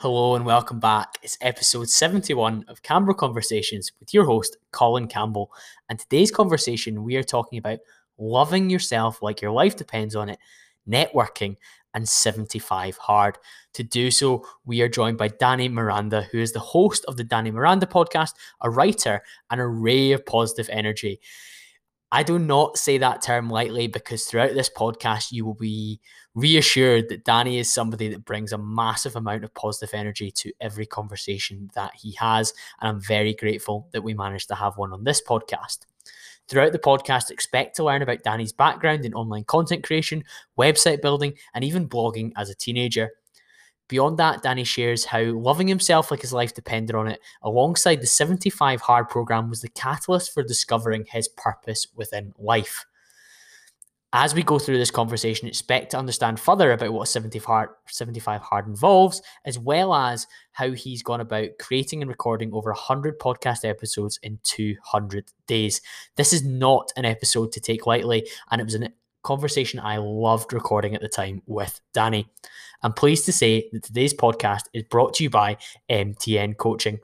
Hello and welcome back. It's episode 71 of Canberra Conversations with your host, Colin Campbell. And today's conversation, we are talking about loving yourself like your life depends on it, networking, and 75 hard. To do so, we are joined by Danny Miranda, who is the host of the Danny Miranda podcast, a writer, and a ray of positive energy. I do not say that term lightly because throughout this podcast, you will be reassured that Danny is somebody that brings a massive amount of positive energy to every conversation that he has. And I'm very grateful that we managed to have one on this podcast. Throughout the podcast, expect to learn about Danny's background in online content creation, website building, and even blogging as a teenager. Beyond that, Danny shares how loving himself like his life depended on it, alongside the 75 Hard program, was the catalyst for discovering his purpose within life. As we go through this conversation, expect to understand further about what 75 hard, 75 hard involves, as well as how he's gone about creating and recording over 100 podcast episodes in 200 days. This is not an episode to take lightly, and it was an conversation I loved recording at the time with Danny. I'm pleased to say that today's podcast is brought to you by MTN Coaching.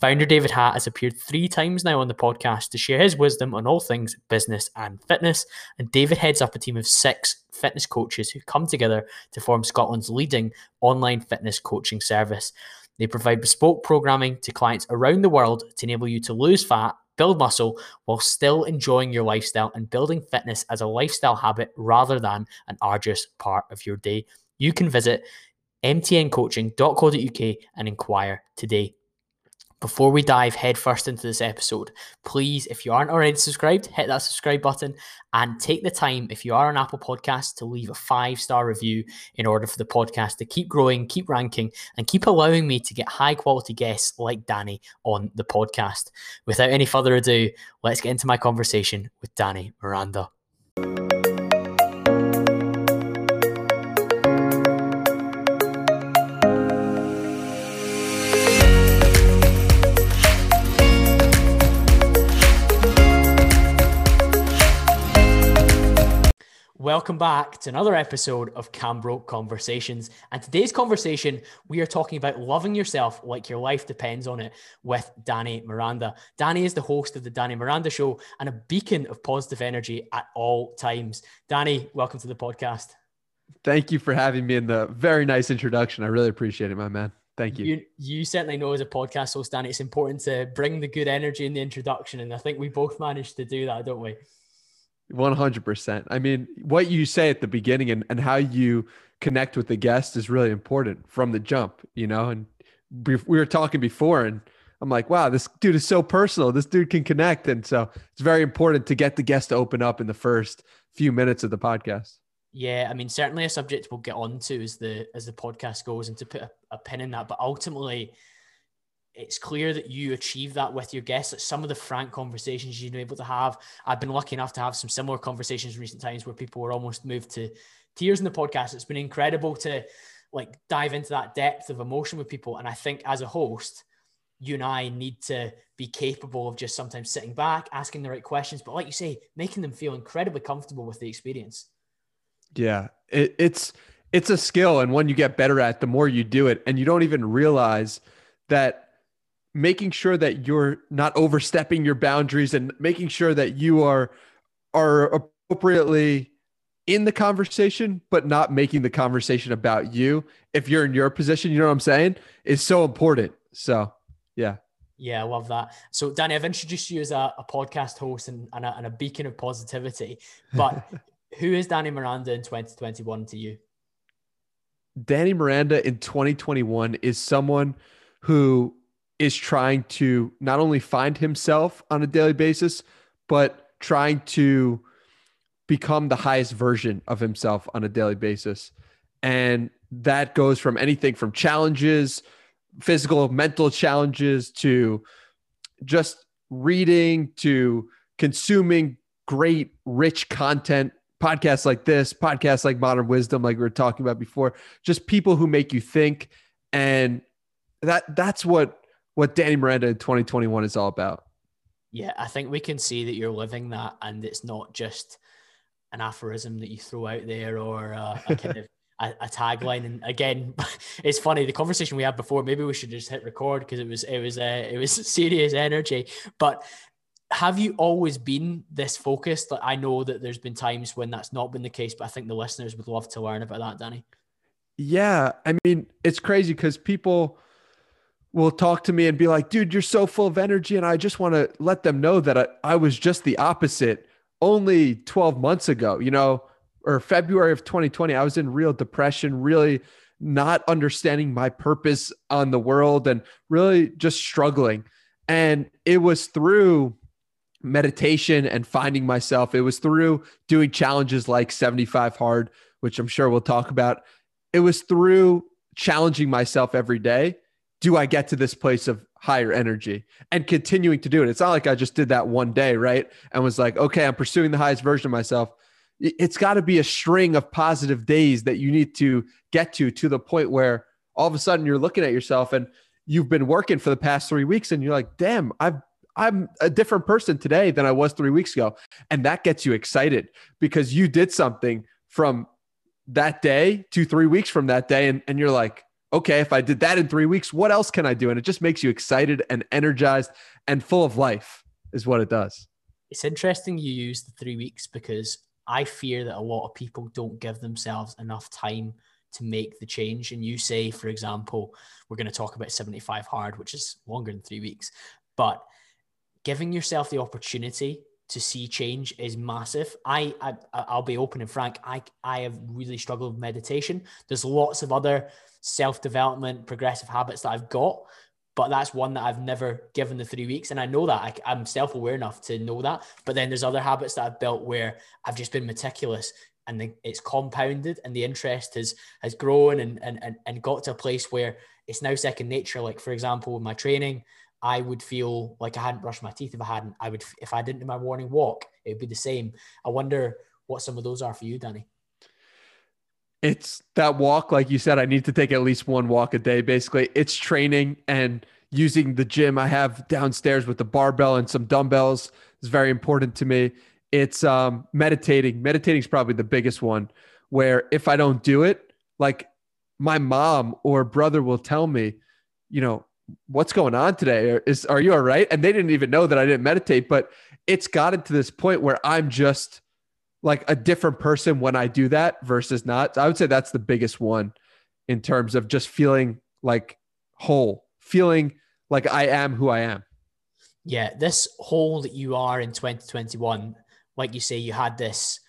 Founder David Hatt has appeared three times now on the podcast to share his wisdom on all things business and fitness. And David heads up a team of six fitness coaches who come together to form Scotland's leading online fitness coaching service. They provide bespoke programming to clients around the world to enable you to lose fat build muscle while still enjoying your lifestyle and building fitness as a lifestyle habit rather than an arduous part of your day. You can visit mtncoaching.co.uk and inquire today. Before we dive headfirst into this episode, please, if you aren't already subscribed, hit that subscribe button and take the time, if you are on Apple Podcasts, to leave a five star review in order for the podcast to keep growing, keep ranking, and keep allowing me to get high quality guests like Danny on the podcast. Without any further ado, let's get into my conversation with Danny Miranda. Welcome back to another episode of Cambro Conversations. And today's conversation, we are talking about loving yourself like your life depends on it with Danny Miranda. Danny is the host of the Danny Miranda Show and a beacon of positive energy at all times. Danny, welcome to the podcast. Thank you for having me in the very nice introduction. I really appreciate it, my man. Thank you. You, you certainly know as a podcast host, Danny, it's important to bring the good energy in the introduction. And I think we both managed to do that, don't we? 100%. I mean, what you say at the beginning and, and how you connect with the guest is really important from the jump, you know? And we were talking before, and I'm like, wow, this dude is so personal. This dude can connect. And so it's very important to get the guest to open up in the first few minutes of the podcast. Yeah, I mean, certainly a subject we'll get on to as the as the podcast goes and to put a, a pin in that. But ultimately, it's clear that you achieve that with your guests. That some of the frank conversations been able to have. I've been lucky enough to have some similar conversations in recent times where people were almost moved to tears in the podcast. It's been incredible to like dive into that depth of emotion with people. And I think as a host, you and I need to be capable of just sometimes sitting back, asking the right questions, but like you say, making them feel incredibly comfortable with the experience. Yeah, it, it's it's a skill and one you get better at the more you do it, and you don't even realize that making sure that you're not overstepping your boundaries and making sure that you are are appropriately in the conversation but not making the conversation about you if you're in your position you know what i'm saying is so important so yeah yeah, I love that. So, Danny, I've introduced you as a, a podcast host and, and a, and, a, beacon of positivity. But who is Danny Miranda in 2021 to you? Danny Miranda in 2021 is someone who is trying to not only find himself on a daily basis, but trying to become the highest version of himself on a daily basis. And that goes from anything from challenges, physical, mental challenges, to just reading, to consuming great, rich content, podcasts like this, podcasts like Modern Wisdom, like we were talking about before, just people who make you think. And that that's what what Danny Miranda in 2021 is all about. Yeah, I think we can see that you're living that, and it's not just an aphorism that you throw out there or uh, a kind of a, a tagline. And again, it's funny the conversation we had before. Maybe we should just hit record because it was it was uh, it was serious energy. But have you always been this focused? Like I know that there's been times when that's not been the case, but I think the listeners would love to learn about that, Danny. Yeah, I mean it's crazy because people will talk to me and be like, dude, you're so full of energy. And I just want to let them know that I, I was just the opposite only 12 months ago, you know, or February of 2020. I was in real depression, really not understanding my purpose on the world and really just struggling. And it was through meditation and finding myself, it was through doing challenges like 75 hard, which I'm sure we'll talk about. It was through challenging myself every day do I get to this place of higher energy and continuing to do it? It's not like I just did that one day, right? And was like, okay, I'm pursuing the highest version of myself. It's got to be a string of positive days that you need to get to to the point where all of a sudden you're looking at yourself and you've been working for the past three weeks and you're like, damn, I've I'm a different person today than I was three weeks ago. And that gets you excited because you did something from that day to three weeks from that day. And, and you're like, okay, if I did that in three weeks, what else can I do? And it just makes you excited and energized and full of life, is what it does. It's interesting you use the three weeks because I fear that a lot of people don't give themselves enough time to make the change. And you say, for example, we're going to talk about 75 hard, which is longer than three weeks, but giving yourself the opportunity to see change is massive. I, I I'll be open and frank. I I have really struggled with meditation. There's lots of other self development, progressive habits that I've got. But that's one that I've never given the three weeks. And I know that I, am self aware enough to know that. But then there's other habits that I've built where I've just been meticulous and the, it's compounded and the interest has has grown and, and, and, and got to a place where it's now second nature. Like, for example, with my training, I would feel like I hadn't brushed my teeth if I hadn't. I would, if I didn't do my morning walk, it would be the same. I wonder what some of those are for you, Danny it's that walk like you said i need to take at least one walk a day basically. It's training and using the gym. I have downstairs with the barbell and some dumbbells. Is very important to me. It's um, meditating. Meditating is probably the biggest one where if i don't do it like my mom or brother will tell me you know what's going on today? Is are you all right? And they didn't even know that i didn't meditate but it's gotten to this point where i'm just like a different person when I do that versus not. I would say that's the biggest one in terms of just feeling like whole, feeling like I am who I am. Yeah, this whole that you are in 2021, like you say, you had this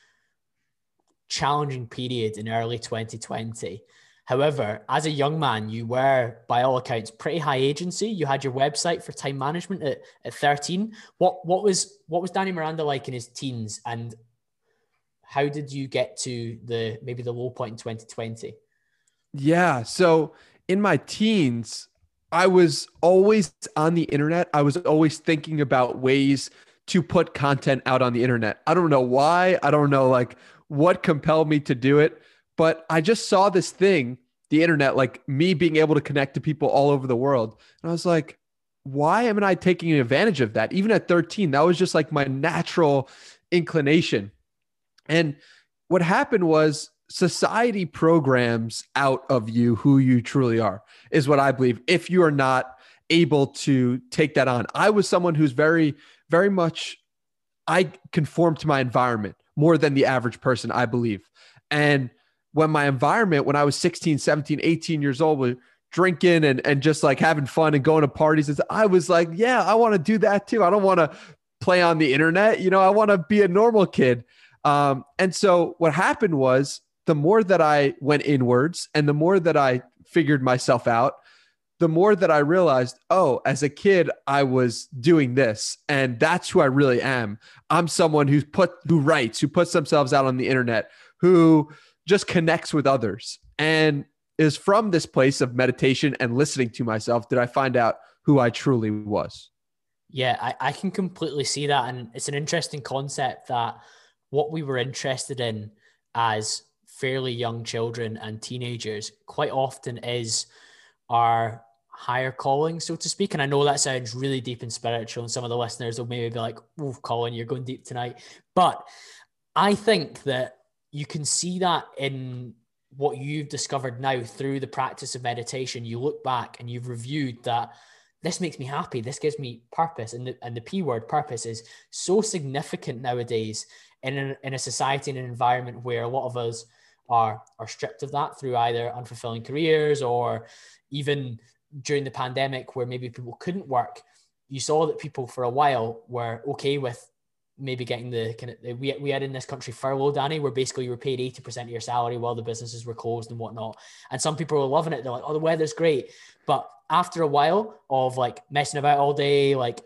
challenging period in early 2020. However, as a young man, you were, by all accounts, pretty high agency. You had your website for time management at, at 13. What what was what was Danny Miranda like in his teens? And how did you get to the maybe the low point in 2020? Yeah. So in my teens, I was always on the internet. I was always thinking about ways to put content out on the internet. I don't know why. I don't know like what compelled me to do it, but I just saw this thing, the internet, like me being able to connect to people all over the world. And I was like, why am I taking advantage of that? Even at 13, that was just like my natural inclination. And what happened was society programs out of you who you truly are, is what I believe. If you are not able to take that on, I was someone who's very, very much, I conform to my environment more than the average person, I believe. And when my environment, when I was 16, 17, 18 years old, was drinking and, and just like having fun and going to parties, I was like, yeah, I want to do that too. I don't want to play on the internet. You know, I want to be a normal kid. Um, and so what happened was the more that I went inwards and the more that I figured myself out, the more that I realized, oh, as a kid, I was doing this, and that's who I really am. I'm someone who's put who writes, who puts themselves out on the internet, who just connects with others, and is from this place of meditation and listening to myself did I find out who I truly was. Yeah, I, I can completely see that, and it's an interesting concept that what we were interested in as fairly young children and teenagers quite often is our higher calling, so to speak. And I know that sounds really deep and spiritual, and some of the listeners will maybe be like, "Oh, Colin, you're going deep tonight." But I think that you can see that in what you've discovered now through the practice of meditation, you look back and you've reviewed that this makes me happy. This gives me purpose. And the, and the P word purpose is so significant nowadays in a, in a society and an environment where a lot of us are, are stripped of that through either unfulfilling careers or even during the pandemic where maybe people couldn't work. You saw that people for a while were okay with maybe getting the kind of we, we had in this country furlough danny where basically you were paid 80% of your salary while the businesses were closed and whatnot and some people were loving it they're like oh the weather's great but after a while of like messing about all day, like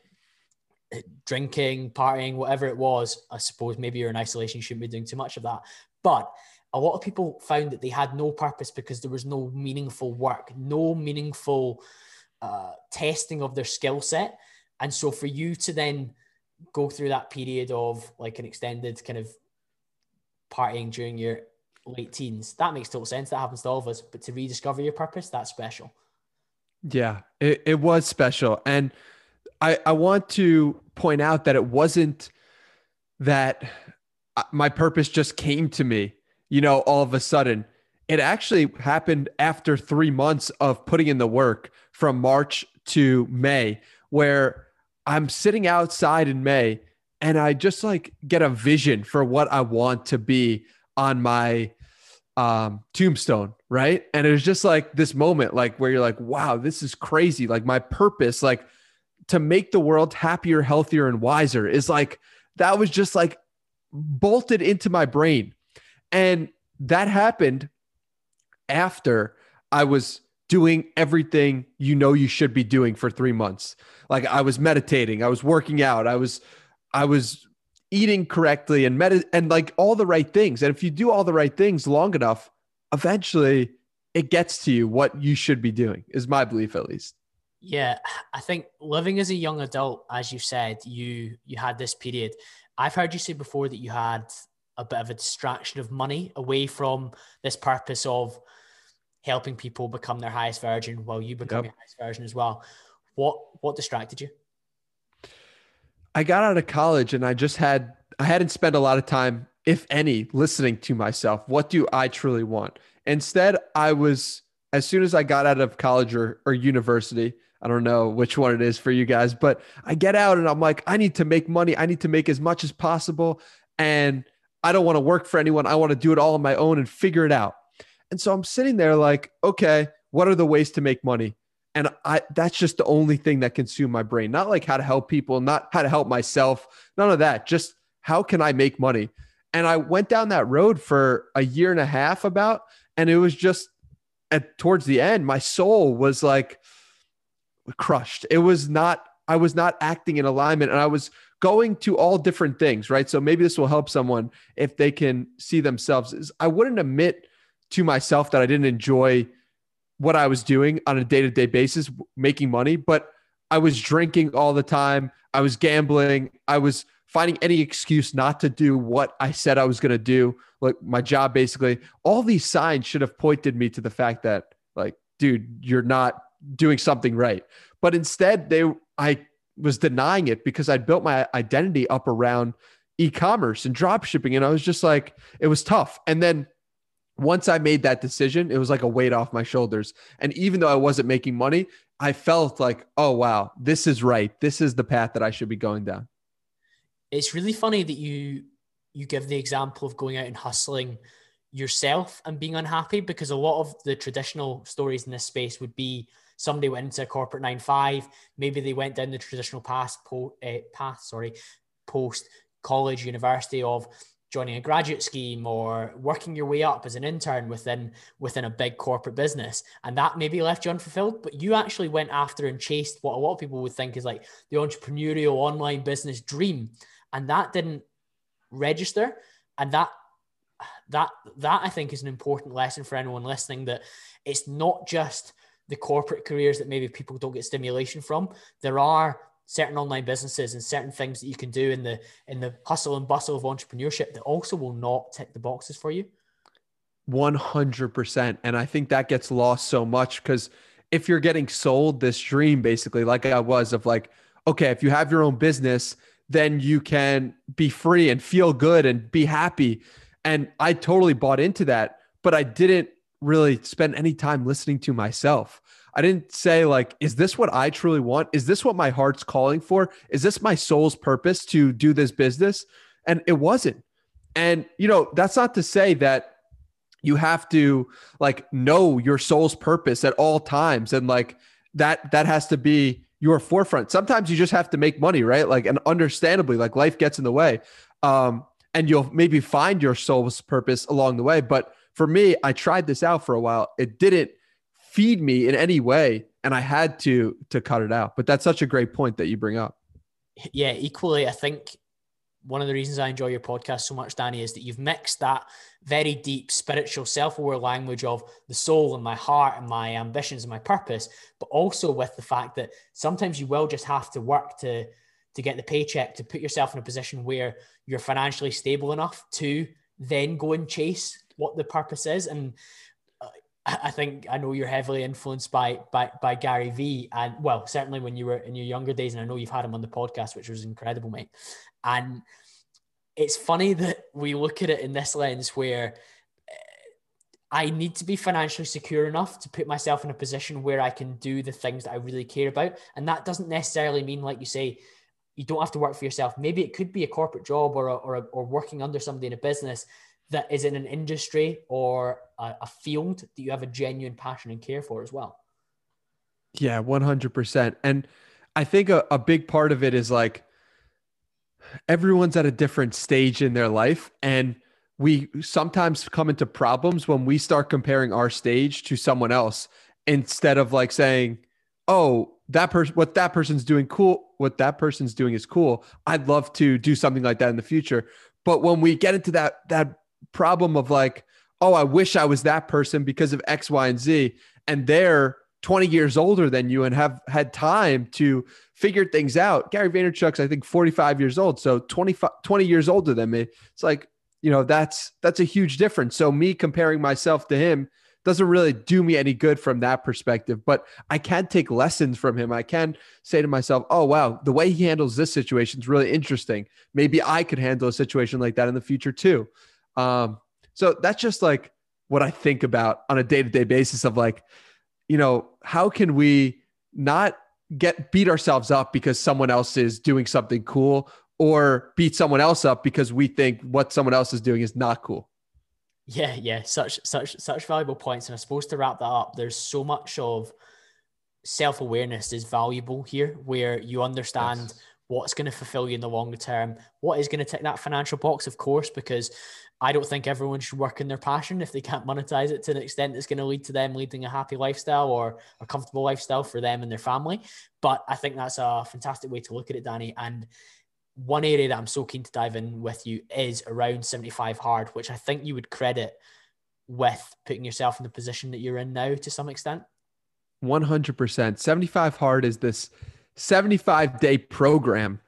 drinking, partying, whatever it was, I suppose maybe you're in isolation, you shouldn't be doing too much of that. But a lot of people found that they had no purpose because there was no meaningful work, no meaningful uh, testing of their skill set. And so for you to then go through that period of like an extended kind of partying during your late teens, that makes total sense. That happens to all of us. But to rediscover your purpose, that's special. Yeah, it, it was special. And I, I want to point out that it wasn't that uh, my purpose just came to me, you know, all of a sudden. It actually happened after three months of putting in the work from March to May, where I'm sitting outside in May and I just like get a vision for what I want to be on my um, tombstone, right? And it was just like this moment, like where you're like, wow, this is crazy. Like my purpose, like to make the world happier, healthier, and wiser is like that was just like bolted into my brain. And that happened after I was doing everything you know you should be doing for three months. Like I was meditating, I was working out, I was I was eating correctly and med- and like all the right things. And if you do all the right things long enough, eventually it gets to you what you should be doing. Is my belief at least. Yeah, I think living as a young adult, as you said, you you had this period. I've heard you say before that you had a bit of a distraction of money away from this purpose of helping people become their highest version while you become yep. your highest version as well. What what distracted you? I got out of college and I just had I hadn't spent a lot of time, if any, listening to myself. What do I truly want? Instead, I was as soon as I got out of college or, or university, I don't know which one it is for you guys, but I get out and I'm like, I need to make money. I need to make as much as possible. And I don't want to work for anyone. I want to do it all on my own and figure it out. And so I'm sitting there like, okay, what are the ways to make money? and i that's just the only thing that consumed my brain not like how to help people not how to help myself none of that just how can i make money and i went down that road for a year and a half about and it was just at towards the end my soul was like crushed it was not i was not acting in alignment and i was going to all different things right so maybe this will help someone if they can see themselves is i wouldn't admit to myself that i didn't enjoy what I was doing on a day to day basis, making money, but I was drinking all the time. I was gambling. I was finding any excuse not to do what I said I was going to do, like my job, basically. All these signs should have pointed me to the fact that, like, dude, you're not doing something right. But instead, they, I was denying it because I built my identity up around e-commerce and drop shipping and I was just like it was tough and then once I made that decision, it was like a weight off my shoulders. And even though I wasn't making money, I felt like, oh, wow, this is right. This is the path that I should be going down. It's really funny that you you give the example of going out and hustling yourself and being unhappy because a lot of the traditional stories in this space would be somebody went into a corporate nine five, maybe they went down the traditional path, po- uh, path, sorry, post college, university of joining a graduate scheme or working your way up as an intern within within a big corporate business. And that maybe left you unfulfilled but you actually went after and chased what a lot of people would think is like the entrepreneurial online business dream. And that didn't register. And that that that I think is an important lesson for anyone listening that it's not just the corporate careers that maybe people don't get stimulation from. There are certain online businesses and certain things that you can do in the in the hustle and bustle of entrepreneurship that also will not tick the boxes for you. 100% and i think that gets lost so much because if you're getting sold this dream basically like i was of like okay if you have your own business then you can be free and feel good and be happy. And i totally bought into that but i didn't really spend any time listening to myself. I didn't say like, is this what I truly want? Is this what my heart's calling for? Is this my soul's purpose to do this business? And it wasn't. And you know, that's not to say that you have to like know your soul's purpose at all times and like that that has to be your forefront. Sometimes you just have to make money, right? Like and understandably like life gets in the way. Um and you'll maybe find your soul's purpose along the way, but for me, I tried this out for a while. It didn't feed me in any way and I had to to cut it out. But that's such a great point that you bring up. Yeah, equally I think one of the reasons I enjoy your podcast so much, Danny, is that you've mixed that very deep spiritual self-aware language of the soul and my heart and my ambitions and my purpose, but also with the fact that sometimes you will just have to work to to get the paycheck to put yourself in a position where you're financially stable enough to then go and chase what the purpose is. And uh, I think I know you're heavily influenced by by by Gary Vee, and well, certainly when you were in your younger days, and I know you've had him on the podcast, which was incredible, mate. And it's funny that we look at it in this lens where uh, I need to be financially secure enough to put myself in a position where I can do the things that I really care about, and that doesn't necessarily mean, like you say, you don't have to work for yourself. Maybe it could be a corporate job or a, or, a, or working under somebody in a business that is in an industry or a, a field that you have a genuine passion and care for as well. Yeah, 100%. And I think a, a big part of it is like everyone's at a different stage in their life. And we sometimes come into problems when we start comparing our stage to someone else instead of like saying, oh, that person, what that person's doing cool, what that person's doing is cool. I'd love to do something like that in the future. But when we get into that, that problem of like, oh, I wish I was that person because of X, Y, and Z. And they're 20 years older than you and have had time to figure things out. Gary Vaynerchuk's, I think, 45 years old. So 25, 20 years older than me. It's like, you know, that's that's a huge difference. So me comparing myself to him doesn't really do me any good from that perspective. But I can take lessons from him. I can say to myself, oh, wow, the way he handles this situation is really interesting. Maybe I could handle a situation like that in the future too. Um, so that's just like what I think about on a day to day basis of like, you know, how can we not get beat ourselves up because someone else is doing something cool or beat someone else up because we think what someone else is doing is not cool. Yeah, yeah, such such such valuable points. And I suppose to wrap that up, there's so much of self awareness is valuable here, where you understand yes. what's going to fulfill you in the longer term, what is going to tick that financial box, of course, because I don't think everyone should work in their passion if they can't monetize it to an extent that's going to lead to them leading a happy lifestyle or a comfortable lifestyle for them and their family. But I think that's a fantastic way to look at it, Danny. And one area that I'm so keen to dive in with you is around 75 hard, which I think you would credit with putting yourself in the position that you're in now to some extent. 100%. 75 hard is this 75 day program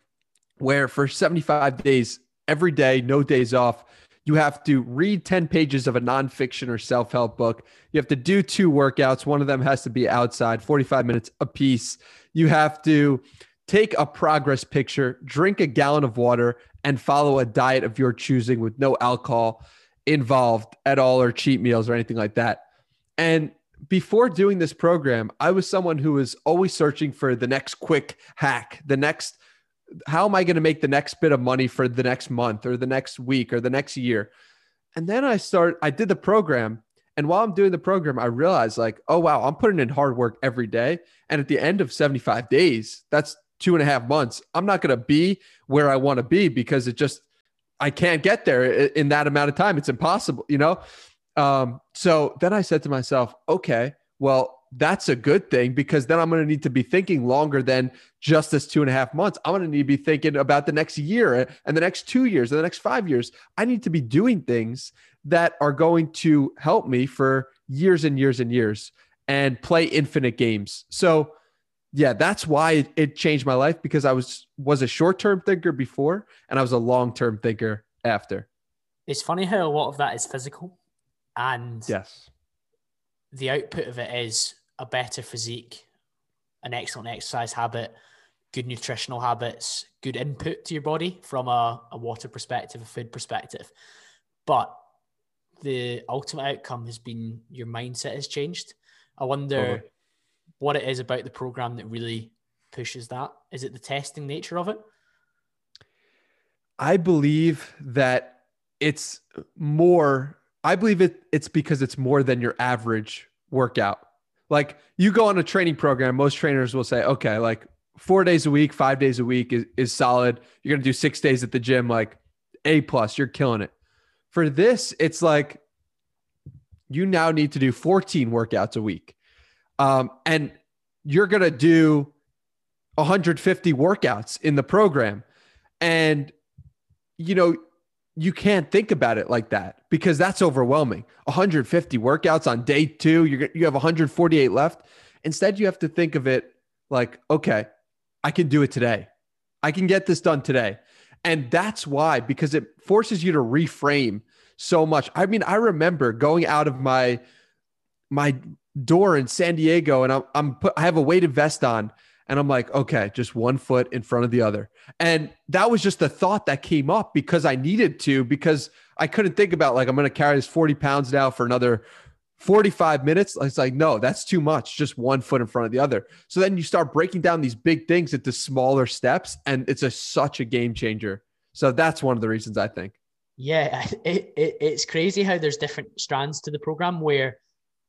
where for 75 days, every day, no days off, you have to read 10 pages of a nonfiction or self help book. You have to do two workouts. One of them has to be outside, 45 minutes a piece. You have to take a progress picture, drink a gallon of water, and follow a diet of your choosing with no alcohol involved at all or cheat meals or anything like that. And before doing this program, I was someone who was always searching for the next quick hack, the next how am I going to make the next bit of money for the next month or the next week or the next year? And then I start I did the program and while I'm doing the program, I realized like, oh wow, I'm putting in hard work every day. And at the end of 75 days, that's two and a half months, I'm not going to be where I want to be because it just, I can't get there in that amount of time. It's impossible, you know? Um, so then I said to myself, okay, well, that's a good thing because then I'm going to need to be thinking longer than just this two and a half months. I'm going to need to be thinking about the next year eh, and the next two years and the next five years. I need to be doing things that are going to help me for years and years and years and play infinite games. So, yeah, that's why it changed my life because I was was a short term thinker before, and I was a long term thinker after. It's funny how a lot of that is physical, and yes, the output of it is a better physique, an excellent exercise habit, good nutritional habits, good input to your body from a, a water perspective, a food perspective. But the ultimate outcome has been your mindset has changed. I wonder what it is about the program that really pushes that. Is it the testing nature of it? I believe that it's more, I believe it, it's because it's more than your average workout. Like you go on a training program, most trainers will say, okay, like four days a week, five days a week is, is solid. You're going to do six days at the gym, like A plus, you're killing it. For this, it's like you now need to do 14 workouts a week. Um, and you're going to do 150 workouts in the program. And, you know, you can't think about it like that because that's overwhelming. 150 workouts on day two, you're, you have 148 left. Instead, you have to think of it like, okay, I can do it today. I can get this done today. And that's why, because it forces you to reframe so much. I mean, I remember going out of my my door in San Diego and I'm, I'm put, I have a weighted vest on and I'm like, okay, just one foot in front of the other. And that was just the thought that came up because I needed to, because I couldn't think about like, I'm going to carry this 40 pounds now for another 45 minutes. It's like, no, that's too much. Just one foot in front of the other. So then you start breaking down these big things into smaller steps and it's a such a game changer. So that's one of the reasons I think. Yeah, it, it, it's crazy how there's different strands to the program where,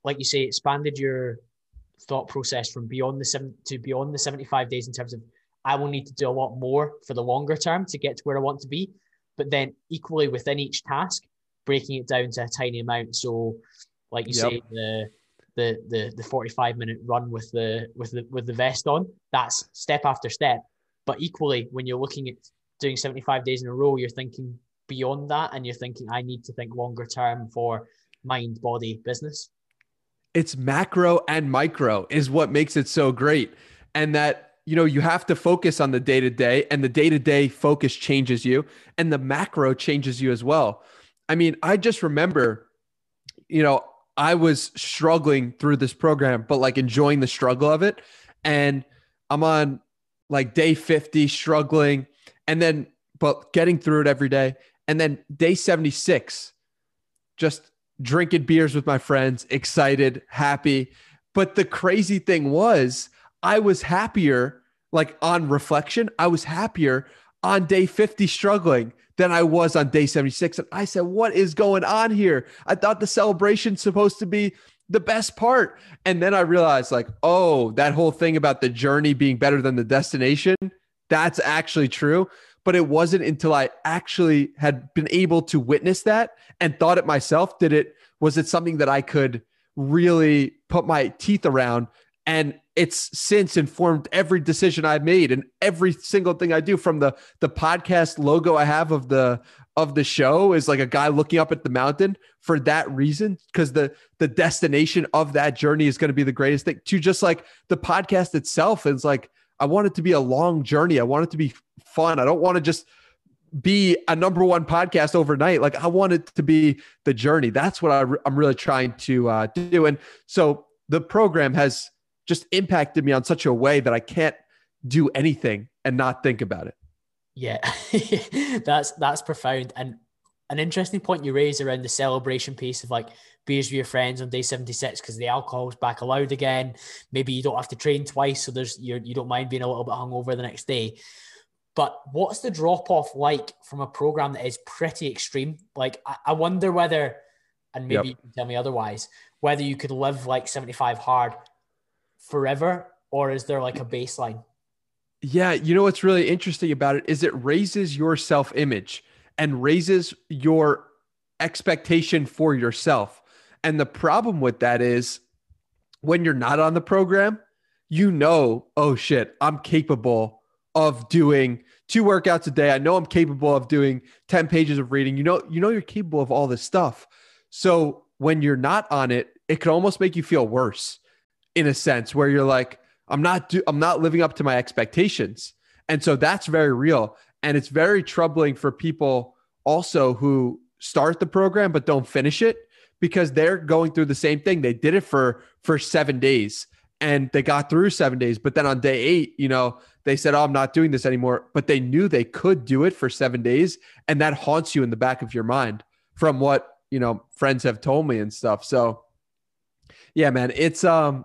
like you say, expanded your thought process from beyond the seven to beyond the 75 days in terms of I will need to do a lot more for the longer term to get to where I want to be. But then equally within each task, breaking it down to a tiny amount. So like you Yep. say, the the the the 45 minute run with the with the with the vest on, that's step after step. But equally, when you're looking at doing 75 days in a row, you're thinking beyond that and you're thinking, I need to think longer term for mind, body, business. it's macro and micro is what makes it so great and that you know you have to focus on the day to day and the day to day focus changes you and the macro changes you as well i mean i just remember you know i was struggling through this program but like enjoying the struggle of it and i'm on like day 50 struggling and then but getting through it every day and then day 76 just drinking beers with my friends, excited, happy. But the crazy thing was, I was happier, like on reflection, I was happier on day 50 struggling than I was on day 76. And I said, What is going on here? I thought the celebration's supposed to be the best part. And then I realized, like, oh, that whole thing about the journey being better than the destination, that's actually true. But it wasn't until I actually had been able to witness that and thought it myself did it was it something that I could really put my teeth around and it's since informed every decision I've made and every single thing I do from the the podcast logo I have of the of the show is like a guy looking up at the mountain for that reason because the the destination of that journey is going to be the greatest thing to just like the podcast itself is like I want it to be a long journey I want it to be fun I don't want to just be a number one podcast overnight. Like I want it to be the journey. That's what I I'm really trying to uh, do. And so the program has just impacted me on such a way that I can't do anything and not think about it. Yeah, that's that's profound and an interesting point you raise around the celebration piece of like beers with your friends on day 76 because the alcohol's back allowed again. Maybe you don't have to train twice, so there's you're, you don't mind being a little bit hungover the next day. But what's the drop off like from a program that is pretty extreme? Like I, I wonder whether, and maybe Yep. you can tell me otherwise, whether you could live like 75 hard forever, or is there like a baseline? Yeah, you know what's really interesting about it is it raises your self-image and raises your expectation for yourself. And the problem with that is when you're not on the program, you know, oh shit, I'm capable of doing two workouts a day. I know I'm capable of doing 10 pages of reading. You know, you know you're capable of all this stuff. So when you're not on it, it can almost make you feel worse in a sense where you're like, I'm not do- I'm not living up to my expectations. And so that's very real. And it's very troubling for people also who start the program but don't finish it because they're going through the same thing. They did it for for 7 days and they got through 7 days, but then on day 8, you know, they said, "Oh, I'm not doing this anymore." But they knew they could do it for 7 days and that haunts you in the back of your mind from what you know friends have told me and stuff. So yeah, man, it's um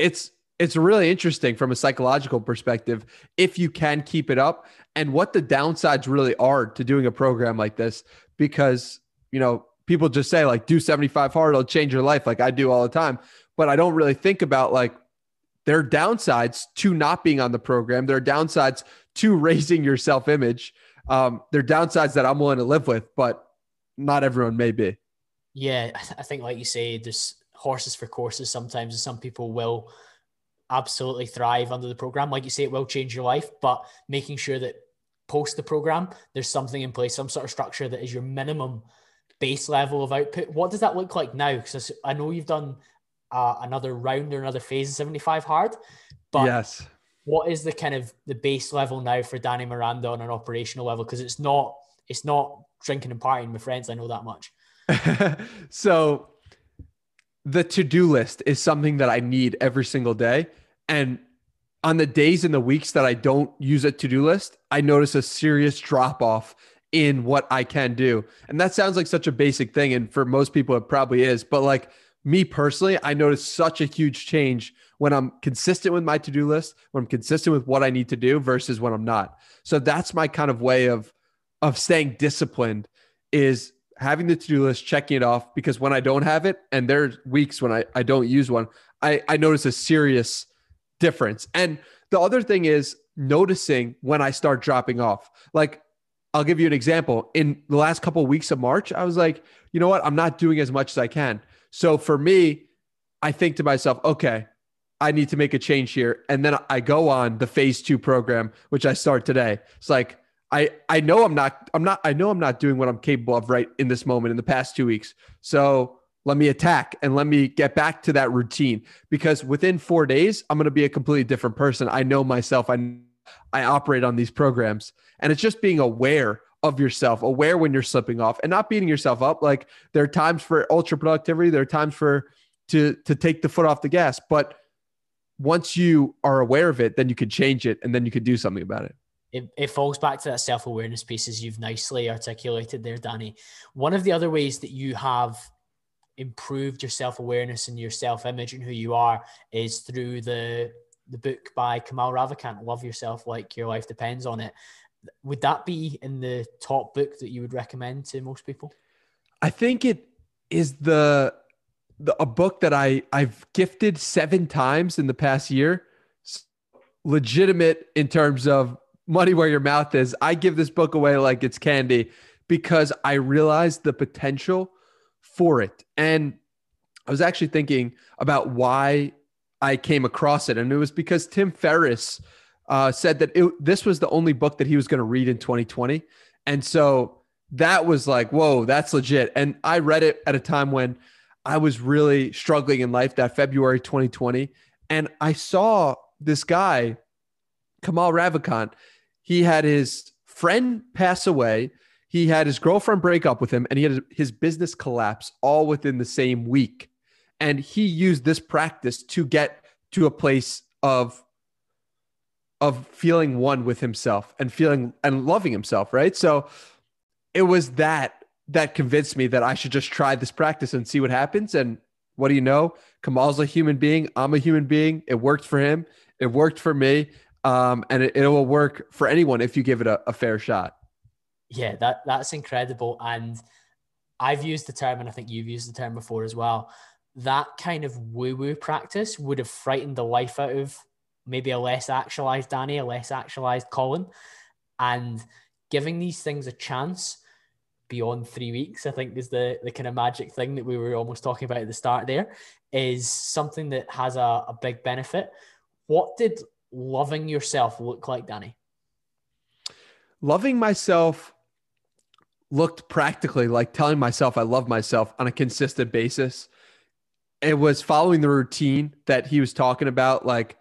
it's it's really interesting from a psychological perspective if you can keep it up and what the downsides really are to doing a program like this because you know people just say like do 75 hard it'll change your life like i do all the time but i don't really think about like there are downsides to not being on the program there are downsides to raising your self-image um, there are downsides that i'm willing to live with but not everyone may be. Yeah i think like you say there's horses for courses sometimes and some people will absolutely thrive under the program like you say it will change your life but making sure that post the program there's something in place some sort of structure that is your minimum base level of output. What does that look like now? Because I know you've done uh, another round or another phase of 75 hard, but yes, what is the kind of the base level now for Danny Miranda on an operational level? Because it's not it's not drinking and partying with friends. I know that much. so the to-do list is something that I need every single day. And on the days and the weeks that I don't use a to-do list, I notice a serious drop off in what I can do. And that sounds like such a basic thing. And for most people, it probably is. But like me personally, I notice such a huge change when I'm consistent with my to do list, when I'm consistent with what I need to do versus when I'm not. So that's my kind of way of of staying disciplined is having the to-do list, checking it off because when I don't have it, and there's weeks when I, I don't use one, I, I notice a serious difference. And the other thing is noticing when I start dropping off. Like I'll give you an example. In the last couple of weeks of March, I was like, you know what? I'm not doing as much as I can. So for me, I think to myself, okay, I need to make a change here. And then I go on the phase two program, which I start today. It's like, I, I know I'm not, I'm not, I know I'm not doing what I'm capable of right in this moment in the past two weeks. So let me attack and let me get back to that routine because within four days, I'm going to be a completely different person. I know myself. I, I operate on these programs. And it's just being aware of yourself, aware when you're slipping off and not beating yourself up. Like there are times for ultra productivity, there are times for to to take the foot off the gas. But once you are aware of it, then you could change it and then you could do something about it. It, it falls back to that self awareness piece as you've nicely articulated there, Danny. One of the other ways that you have improved your self awareness and your self image and who you are is through the the book by Kamal Ravikant, Love Yourself Like Your Life Depends on It would that be in the top book that you would recommend to most people? I think it is the, the a book that I I've gifted seven times in the past year. Legitimate in terms of money where your mouth is. I give this book away like it's candy because I realized the potential for it. And I was actually thinking about why I came across it. And it was because Tim Ferriss uh, said that it, this was the only book that he was going to read in 2020. And so that was like, whoa, that's legit. And I read it at a time when I was really struggling in life, that February 2020. And I saw this guy, Kamal Ravikant. He had his friend pass away. He had his girlfriend break up with him, and he had his business collapse all within the same week. And he used this practice to get to a place of of feeling one with himself and feeling and loving himself, right? So it was that that convinced me that I should just try this practice and see what happens. And what do you know? Kamal's a human being. I'm a human being. It worked for him. It worked for me. Um, and it, it, will work for anyone if you give it a, a fair shot. Yeah, that that's incredible. And I've used the term, and I think you've used the term before as well. That kind of woo-woo practice would have frightened the life out of maybe a less actualized Danny, a less actualized Colin, and giving these things a chance beyond three weeks, I think is the the kind of magic thing that we were almost talking about at the start there, is something that has a, a big benefit. What did loving yourself look like, Danny? Loving myself looked practically like telling myself I love myself on a consistent basis. It was following the routine that he was talking about, like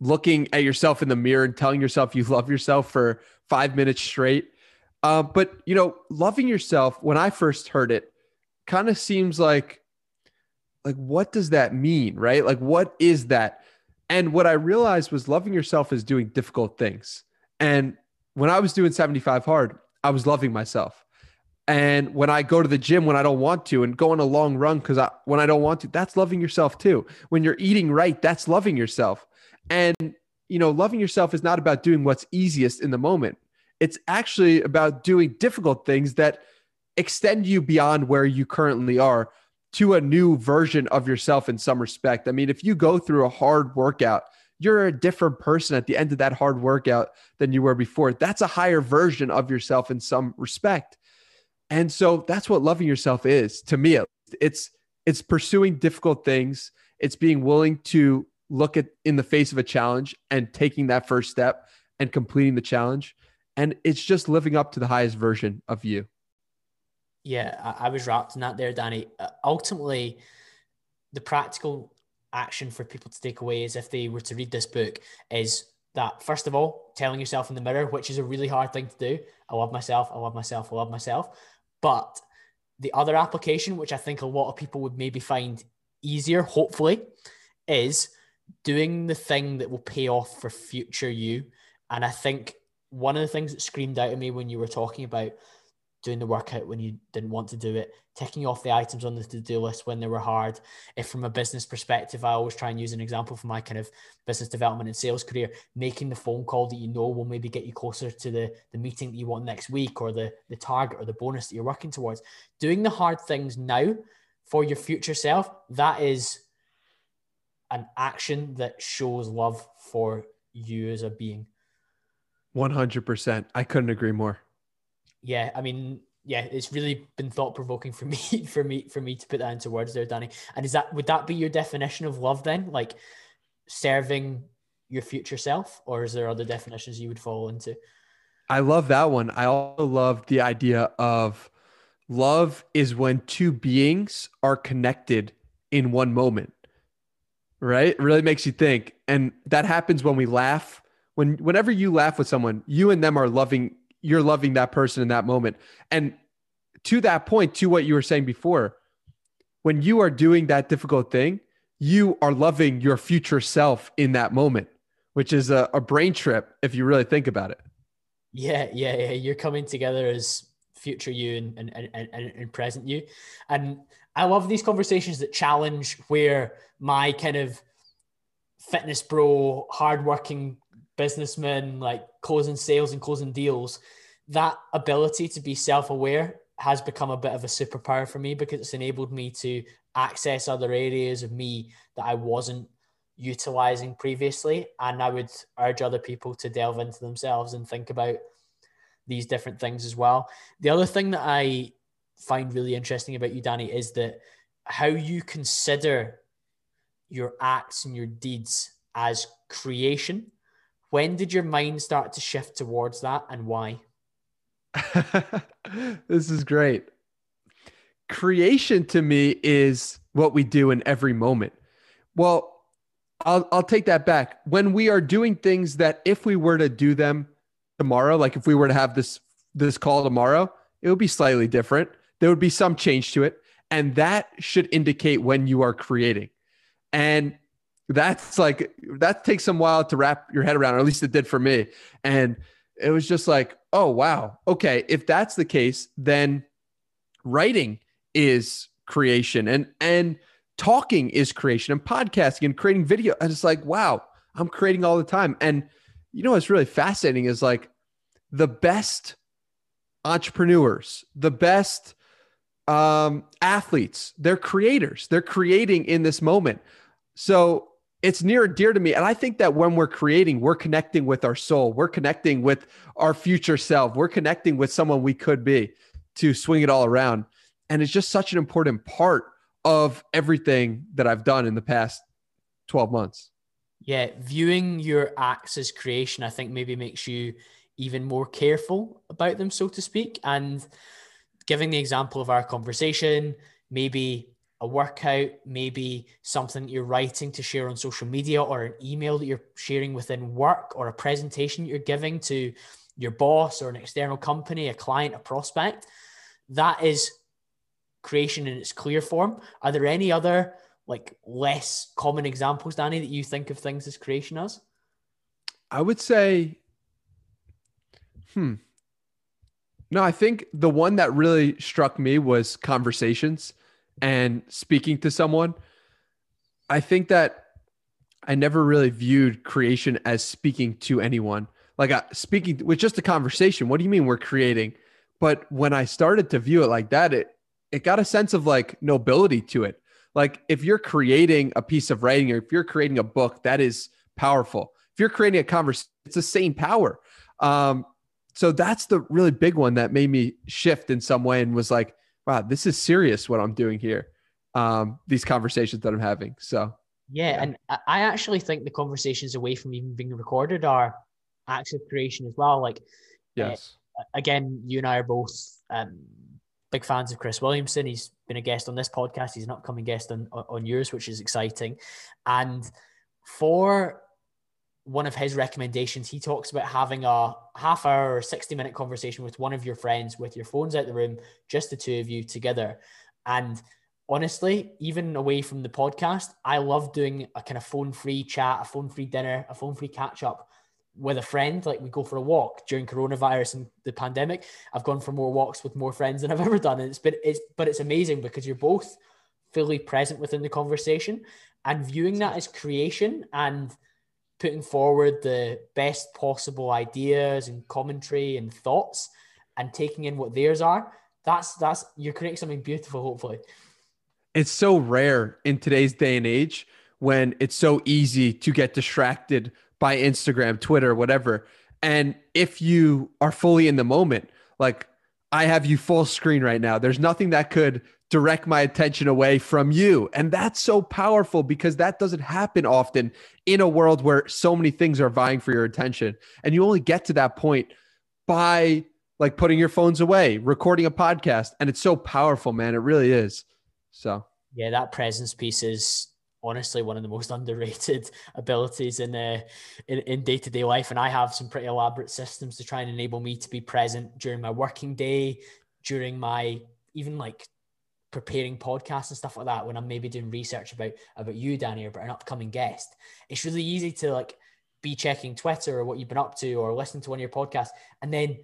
looking at yourself in the mirror and telling yourself you love yourself for five minutes straight. Uh, but you know, loving yourself when I first heard it kind of seems like like what does that mean, right? Like what is that? And what I realized was loving yourself is doing difficult things. And when I was doing 75 hard, I was loving myself. And when I go to the gym when I don't want to and go on a long run because I, when I don't want to, that's loving yourself too. When you're eating right, that's loving yourself. And, you know, loving yourself is not about doing what's easiest in the moment. It's actually about doing difficult things that extend you beyond where you currently are to a new version of yourself in some respect. I mean, if you go through a hard workout, you're a different person at the end of that hard workout than you were before. That's a higher version of yourself in some respect. And so that's what loving yourself is to me. It's it's pursuing difficult things. It's being willing to look at in the face of a challenge and taking that first step and completing the challenge. And it's just living up to the highest version of you. Yeah, I, I was wrapped in that there, Danny. Uh, ultimately, the practical action for people to take away is if they were to read this book is that first of all, telling yourself in the mirror, which is a really hard thing to do. I love myself, I love myself, I love myself. But the other application, which I think a lot of people would maybe find easier, hopefully, is doing the thing that will pay off for future you. And I think one of the things that screamed out at me when you were talking about doing the workout when you didn't want to do it, ticking off the items on the to-do list when they were hard. If from a business perspective, I always try and use an example from my kind of business development and sales career, making the phone call that you know will maybe get you closer to the, the meeting that you want next week or the, the target or the bonus that you're working towards. Doing the hard things now for your future self, that is an action that shows love for you as a being. 100%. I couldn't agree more yeah, I mean, yeah, it's really been thought provoking for me, for me, for me to put that into words there, Danny. And is that would that be your definition of love then, like serving your future self, or is there other definitions you would fall into? I love that one. I also love the idea of love is when two beings are connected in one moment. Right? It really makes you think. And that happens when we laugh. When whenever you laugh with someone, you and them are loving you're loving that person in that moment. And to that point, to what you were saying before, when you are doing that difficult thing, you are loving your future self in that moment, which is a, a brain trip if you really think about it. Yeah, yeah, yeah. You're coming together as future you and, and, and, and, and present you. And I love these conversations that challenge where my kind of fitness bro, hardworking businessman, like closing sales and closing deals, that ability to be self aware has become a bit of a superpower for me because it's enabled me to access other areas of me that I wasn't utilizing previously. And I would urge other people to delve into themselves and think about these different things as well. The other thing that I find really interesting about you, Danny, is that how you consider your acts and your deeds as creation when did your mind start to shift towards that and why? this is great. Creation to me is what we do in every moment. Well, I'll, I'll take that back. When we are doing things that if we were to do them tomorrow, like if we were to have this this call tomorrow, it would be slightly different. There would be some change to it. And that should indicate when you are creating. And that's like that takes some while to wrap your head around or at least it did for me. And it was just like oh wow. Okay if that's the case then writing is creation and and talking is creation and podcasting and creating video and it's like wow i'm creating all the time. And you know what's really fascinating is like the best entrepreneurs the best um, athletes they're creators. They're creating in this moment. So it's near and dear to me. And I think that when we're creating, we're connecting with our soul, we're connecting with our future self, we're connecting with someone we could be to swing it all around. And it's just such an important part of everything that I've done in the past 12 months. Yeah, viewing your acts as creation, I think maybe makes you even more careful about them, so to speak. And giving the example of our conversation, maybe a workout, maybe something you're writing to share on social media, or an email that you're sharing within work, or a presentation you're giving to your boss or an external company, a client, a prospect. That is creation in its clear form. Are there any other like less common examples, Danny, that you think of things as creation as? I would say, hmm, No, I think the one that really struck me was conversations and speaking to someone. I think that I never really viewed creation as speaking to anyone. Like uh, speaking with just a conversation. What do you mean we're creating? But when I started to view it like that, it it got a sense of like nobility to it. Like if you're creating a piece of writing or if you're creating a book, that is powerful. If you're creating a conversation, it's the same power. Um, so that's the really big one that made me shift in some way and was like, wow, this is serious what I'm doing here. Um, these conversations that I'm having. So yeah, yeah, and I actually think the conversations away from even being recorded are acts of creation as well. Like, yes, uh, again, you and I are both um, big fans of Chris Williamson. He's been a guest on this podcast. He's an upcoming guest on on yours, which is exciting. And for one of his recommendations, he talks about having a half hour or 60 minute conversation with one of your friends with your phones out the room, just the two of you together. And honestly, even away from the podcast, I love doing a kind of phone free chat, a phone free dinner, a phone free catch up with a friend. Like we go for a walk during coronavirus and the pandemic. I've gone for more walks with more friends than I've ever done. And it's been, it's, but it's amazing because you're both fully present within the conversation and viewing that as creation and putting forward the best possible ideas and commentary and thoughts and taking in what theirs are that's that's you're creating something beautiful hopefully it's so rare in today's day and age when it's so easy to get distracted by Instagram, Twitter, whatever. And if you are fully in the moment, like I have you full screen right now, there's nothing that could direct my attention away from you. And that's so powerful because that doesn't happen often in a world where so many things are vying for your attention. And you only get to that point by like putting your phones away, recording a podcast. And it's so powerful, man. It really is. So, yeah, that presence piece is honestly one of the most underrated abilities in uh, in, in day-to-day life and i have some pretty elaborate systems to try and enable me to be present during my working day during my even like preparing podcasts and stuff like that when I'm maybe doing research about about you, Danny, or about an upcoming guest, it's really easy to like be checking Twitter or what you've been up to or listening to one of your podcasts and then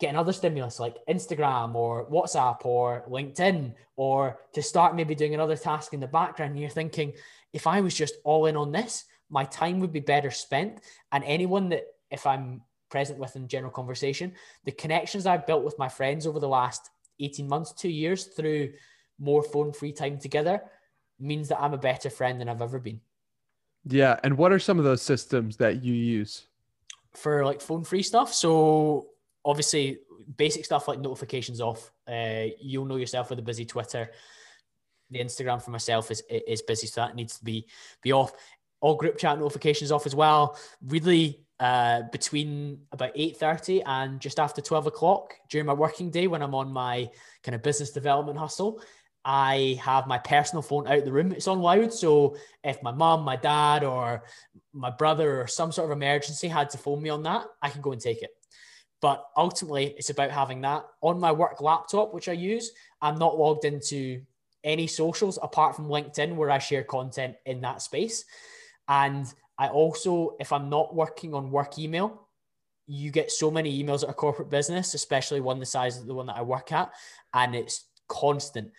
get another stimulus like Instagram or WhatsApp or LinkedIn or to start maybe doing another task in the background. And you're thinking, if I was just all in on this, my time would be better spent. And anyone that if I'm present with in general conversation, the connections I've built with my friends over the last 18 months, two years through more phone free time together means that I'm a better friend than I've ever been. Yeah. And what are some of those systems that you use? For like phone free stuff. So obviously basic stuff like notifications off. Uh, you'll know yourself with a busy Twitter. The Instagram for myself is is busy, so that needs to be be off. All group chat notifications off as well. Really uh, between about 8.30 and just after 12 o'clock during my working day when i'm on my kind of business development hustle I have my personal phone out of the room. It's on loud. So if my mom, my dad, or my brother or some sort of emergency had to phone me on that, I can go and take it. But ultimately, it's about having that on my work laptop, which I use. I'm not logged into any socials apart from LinkedIn, where I share content in that space. And I also, if I'm not working on work email, you get so many emails at a corporate business, especially one the size of the one that I work at, and it's constant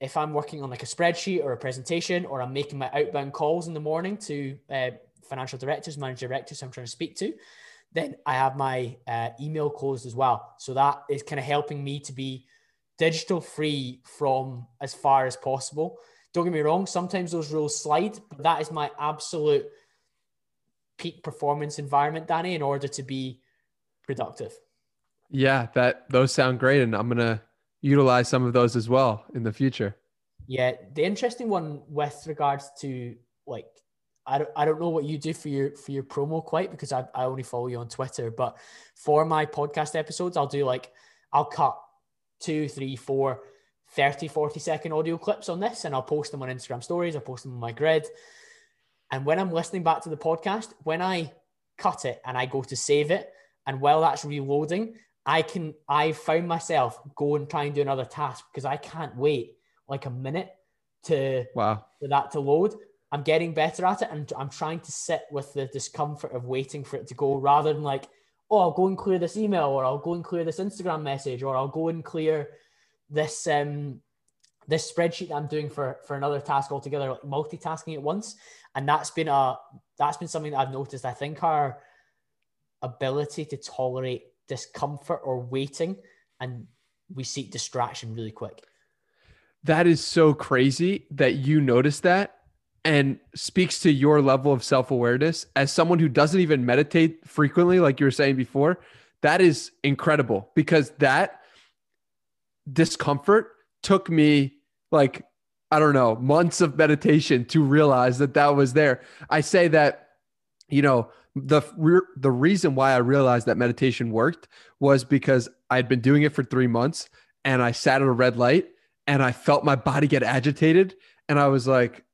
if I'm working on like a spreadsheet or a presentation, or I'm making my outbound calls in the morning to uh, financial directors, manager directors I'm trying to speak to, then I have my uh, email closed as well. So that is kind of helping me to be digital free from as far as possible. Don't get me wrong, sometimes those rules slide, but that is my absolute peak performance environment, Danny, in order to be productive. Yeah, that those sound great. And I'm gonna utilize some of those as well in the future. Yeah, the interesting one with regards to like I don't, I don't know what you do for your for your promo quite because I, I only follow you on Twitter, but for my podcast episodes, I'll do like I'll cut two, three, four, 30, 40 second audio clips on this and I'll post them on Instagram stories, I'll post them on my grid. And when I'm listening back to the podcast, when I cut it and I go to save it, and while that's reloading, I can I found myself go and try and do another task because I can't wait like a minute to wow for that to load. I'm getting better at it and I'm trying to sit with the discomfort of waiting for it to go rather than like oh, I'll go and clear this email, or I'll go and clear this Instagram message, or I'll go and clear this um, this spreadsheet that I'm doing for for another task altogether, like multitasking at once. And that's been a that's been something that I've noticed. I think our ability to tolerate discomfort or waiting and we seek distraction really quick. That is so crazy that you notice that and speaks to your level of self awareness as someone who doesn't even meditate frequently, like you were saying before. That is incredible because that discomfort took me like, I don't know, months of meditation to realize that that was there. I say that, you know, the the reason why I realized that meditation worked was because I'd been doing it for 3 months and I sat at a red light and I felt my body get agitated and I was like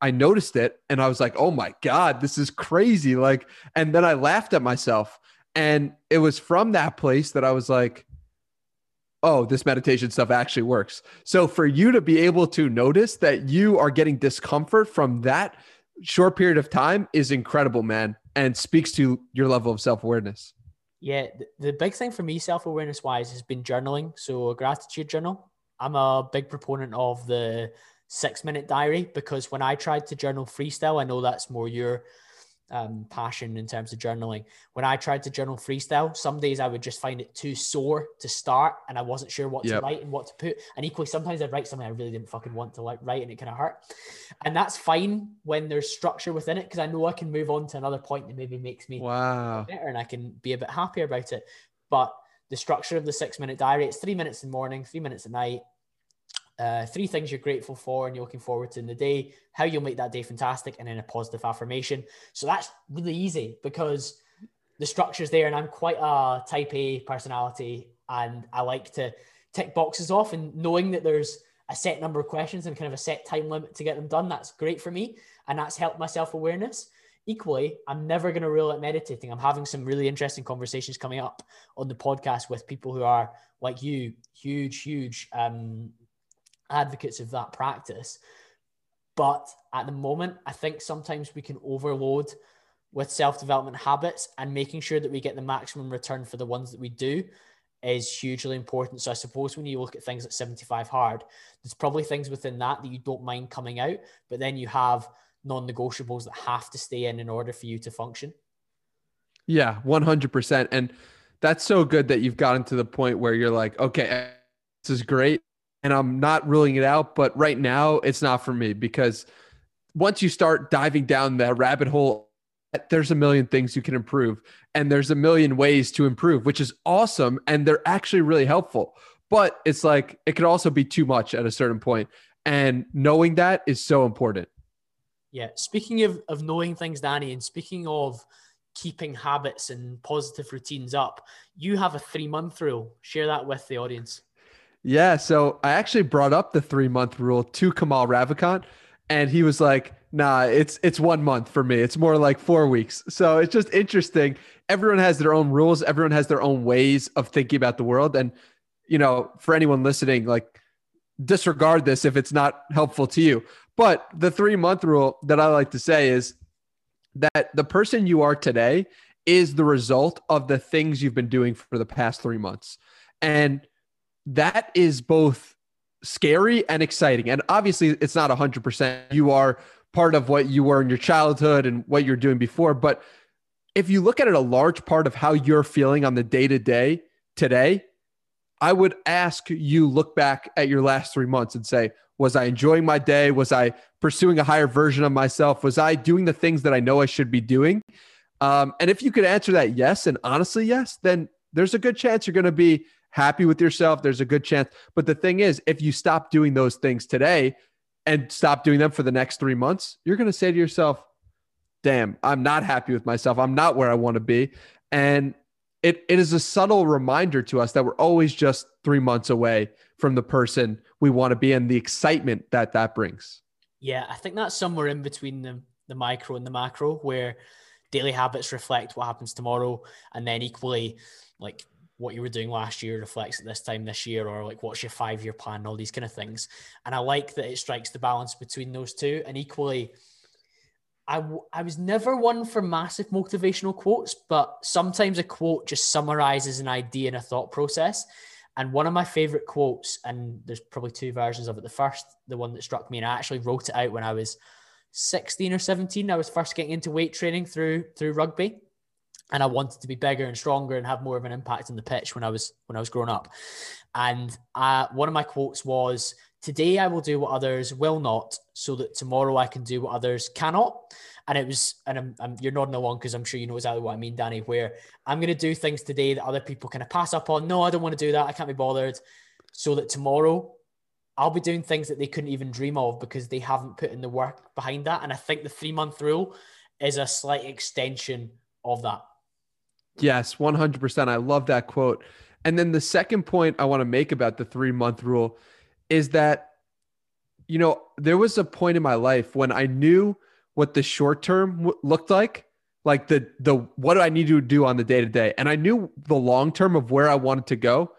I noticed it and I was like, "Oh my god, this is crazy." Like and then I laughed at myself and it was from that place that I was like, "Oh, this meditation stuff actually works." So for you to be able to notice that you are getting discomfort from that short period of time is incredible, man, and speaks to your level of self-awareness. Yeah, the big thing for me self-awareness wise has been journaling. So a gratitude journal. I'm a big proponent of the six minute diary because when I tried to journal freestyle, I know that's more your um, passion in terms of journaling. When I tried to journal freestyle, some days I would just find it too sore to start and I wasn't sure what yep. to write and what to put. And equally, sometimes I'd write something I really didn't fucking want to like write and it kind of hurt. And that's fine when there's structure within it because I know I can move on to another point that maybe makes me wow. better and I can be a bit happier about it. But the structure of the six minute diary, it's three minutes in the morning, three minutes at night, uh, three things you're grateful for and you're looking forward to in the day, how you'll make that day fantastic, and then a positive affirmation. So that's really easy because the structure's there, and I'm quite a type A personality, and I like to tick boxes off. And knowing that there's a set number of questions and kind of a set time limit to get them done, that's great for me, and that's helped my self awareness. Equally, I'm never going to rule out meditating. I'm having some really interesting conversations coming up on the podcast with people who are like you, huge, huge um, advocates of that practice. But at the moment, I think sometimes we can overload with self development habits and making sure that we get the maximum return for the ones that we do is hugely important. So I suppose when you look at things at 75 hard, there's probably things within that that you don't mind coming out, but then you have non negotiables that have to stay in in order for you to function. Yeah, 100%. And that's so good that you've gotten to the point where you're like, okay, this is great and I'm not ruling it out, but right now it's not for me because once you start diving down that rabbit hole, there's a million things you can improve and there's a million ways to improve, which is awesome. And they're actually really helpful. But it's like it could also be too much at a certain point. And knowing that is so important. Yeah. Speaking of, of knowing things, Danny, and speaking of keeping habits and positive routines up, you have a three month rule. Share that with the audience. Yeah. So I actually brought up the three month rule to Kamal Ravikant, and he was like, nah, it's it's one month for me. It's more like four weeks. So it's just interesting. Everyone has their own rules, everyone has their own ways of thinking about the world. And, you know, for anyone listening, like disregard this if it's not helpful to you. But the three month rule that I like to say is that the person you are today is the result of the things you've been doing for the past three months. And that is both scary and exciting. And obviously, it's not 100%. You are part of what you were in your childhood and what you're doing before. But if you look at it, a large part of how you're feeling on the day to day today, I would ask you look back at your last three months and say, was I enjoying my day? Was I pursuing a higher version of myself? Was I doing the things that I know I should be doing? Um, and if you could answer that yes, and honestly yes, then there's a good chance you're going to be happy with yourself, there's a good chance. But the thing is, if you stop doing those things today and stop doing them for the next three months, you're going to say to yourself, damn, I'm not happy with myself. I'm not where I want to be. And it, it is a subtle reminder to us that we're always just three months away from the person we want to be and the excitement that that brings. Yeah, I think that's somewhere in between the, the micro and the macro where daily habits reflect what happens tomorrow. And then equally, like what you were doing last year reflects at this time this year, or like what's your five year plan, all these kind of things. And I like that it strikes the balance between those two. And equally, I, w- I was never one for massive motivational quotes, but sometimes a quote just summarizes an idea and a thought process. And one of my favorite quotes, and there's probably two versions of it. The first, the one that struck me, and I actually wrote it out when I was 16 or 17. I was first getting into weight training through through rugby. And I wanted to be bigger and stronger and have more of an impact on the pitch when I was when I was growing up. And one of my quotes was, Today I will do what others will not, so that tomorrow I can do what others cannot. And it was, and I'm, I'm you're nodding along because I'm sure you know exactly what I mean, Danny. Where I'm going to do things today that other people kind of pass up on. No, I don't want to do that. I can't be bothered. So that tomorrow I'll be doing things that they couldn't even dream of because they haven't put in the work behind that. And I think the three month rule is a slight extension of that. Yes, 100%. I love that quote. And then the second point I want to make about the three month rule is that, you know, there was a point in my life when I knew what the short term w- looked like, like the the what do I need to do on the day to day, and I knew the long term of where I wanted to go,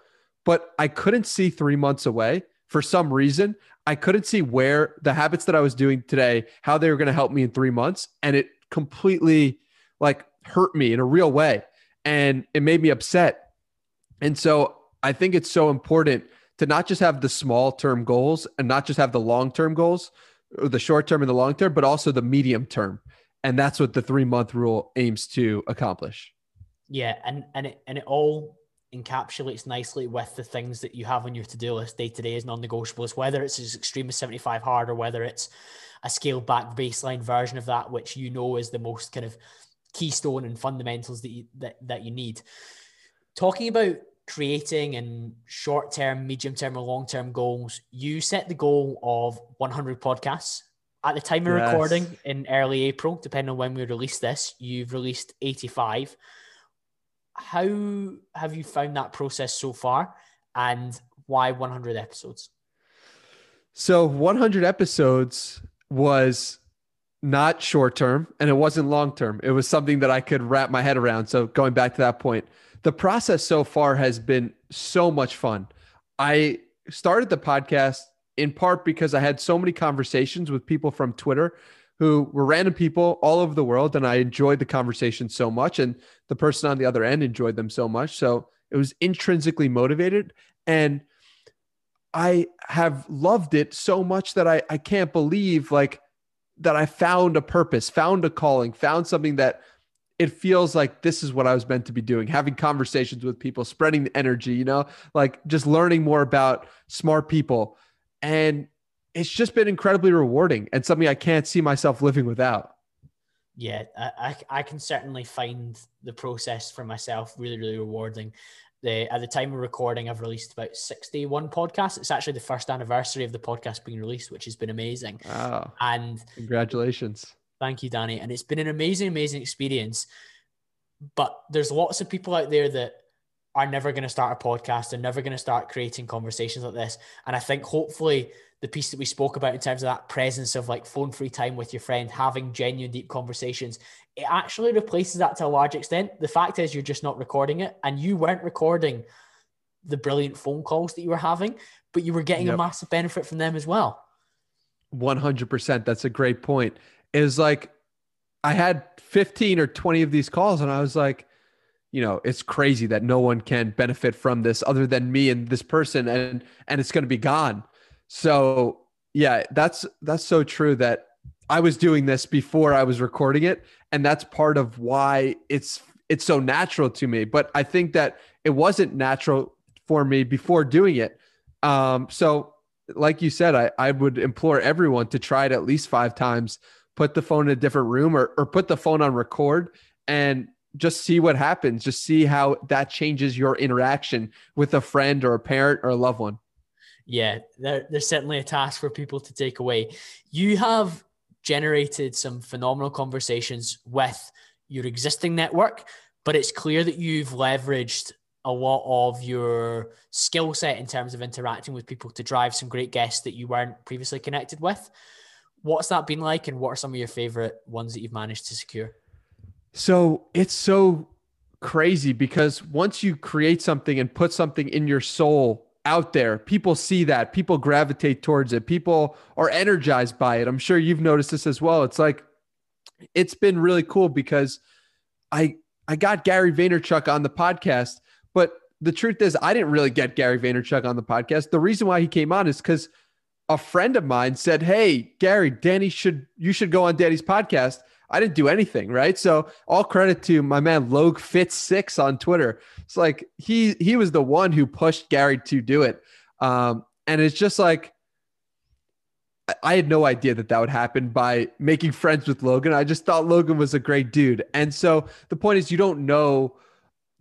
but I couldn't see three months away for some reason. I couldn't see where the habits that I was doing today, how they were going to help me in three months, and it completely like hurt me in a real way, and it made me upset. And so I think it's so important to not just have the small term goals and not just have the long term goals, or the short term and the long term, but also the medium term. And that's what the three month rule aims to accomplish. Yeah, and and it and it all encapsulates nicely with the things that you have on your to-do list day to day as non-negotiables, whether it's as extreme as 75 hard or whether it's a scaled back baseline version of that, which you know is the most kind of keystone and fundamentals that you that, that you need. Talking about creating and short term, medium term, or long term goals, you set the goal of 100 podcasts. At the time of yes. recording in early April, depending on when we release this, you've released 85. How have you found that process so far? And why 100 episodes? So, 100 episodes was not short term and it wasn't long term. It was something that I could wrap my head around. So, going back to that point, the process so far has been so much fun. I started the podcast in part because I had so many conversations with people from Twitter who were random people all over the world. And I enjoyed the conversation so much. And the person on the other end enjoyed them so much. So it was intrinsically motivated. And I have loved it so much that I, I can't believe like that I found a purpose, found a calling, found something that it feels like this is what I was meant to be doing, having conversations with people, spreading the energy, you know, like just learning more about smart people. And it's just been incredibly rewarding and something I can't see myself living without. Yeah, I, I can certainly find the process for myself really, really rewarding. The, at the time of recording, I've released about 61 podcasts. It's actually the first anniversary of the podcast being released, which has been amazing. Wow. And congratulations Thank you, Danny. And it's been an amazing, amazing experience. But there's lots of people out there that are never going to start a podcast. They're never going to start creating conversations like this. And I think hopefully the piece that we spoke about in terms of that presence of like phone free time with your friend, having genuine deep conversations, it actually replaces that to a large extent. The fact is, you're just not recording it, and you weren't recording the brilliant phone calls that you were having, but you were getting yep. a massive benefit from them as well. 100%. That's a great point is like I had 15 or 20 of these calls and I was like, you know, it's crazy that no one can benefit from this other than me and this person and and it's going to be gone. So, yeah, that's that's so true that I was doing this before I was recording it and that's part of why it's it's so natural to me, but I think that it wasn't natural for me before doing it. Um so like you said, I, I would implore everyone to try it at least five times put the phone in a different room or, or put the phone on record and just see what happens. Just see how that changes your interaction with a friend or a parent or a loved one. Yeah, there, there's certainly a task for people to take away. You have generated some phenomenal conversations with your existing network, but it's clear that you've leveraged a lot of your skill set in terms of interacting with people to drive some great guests that you weren't previously connected with. What's that been like, and what are some of your favorite ones that you've managed to secure? So it's so crazy because once you create something and put something in your soul out there, people see that, people gravitate towards it, people are energized by it. I'm sure you've noticed this as well. It's like it's been really cool because I I got Gary Vaynerchuk on the podcast, but the truth is I didn't really get Gary Vaynerchuk on the podcast. The reason why he came on is because a friend of mine said, "Hey, Gary, Danny should you should go on Danny's podcast." I didn't do anything, right? So all credit to my man Logue Fits Six on Twitter. It's like he he was the one who pushed Gary to do it, um, and it's just like I had no idea that that would happen by making friends with Logan. I just thought Logan was a great dude, and so the point is, you don't know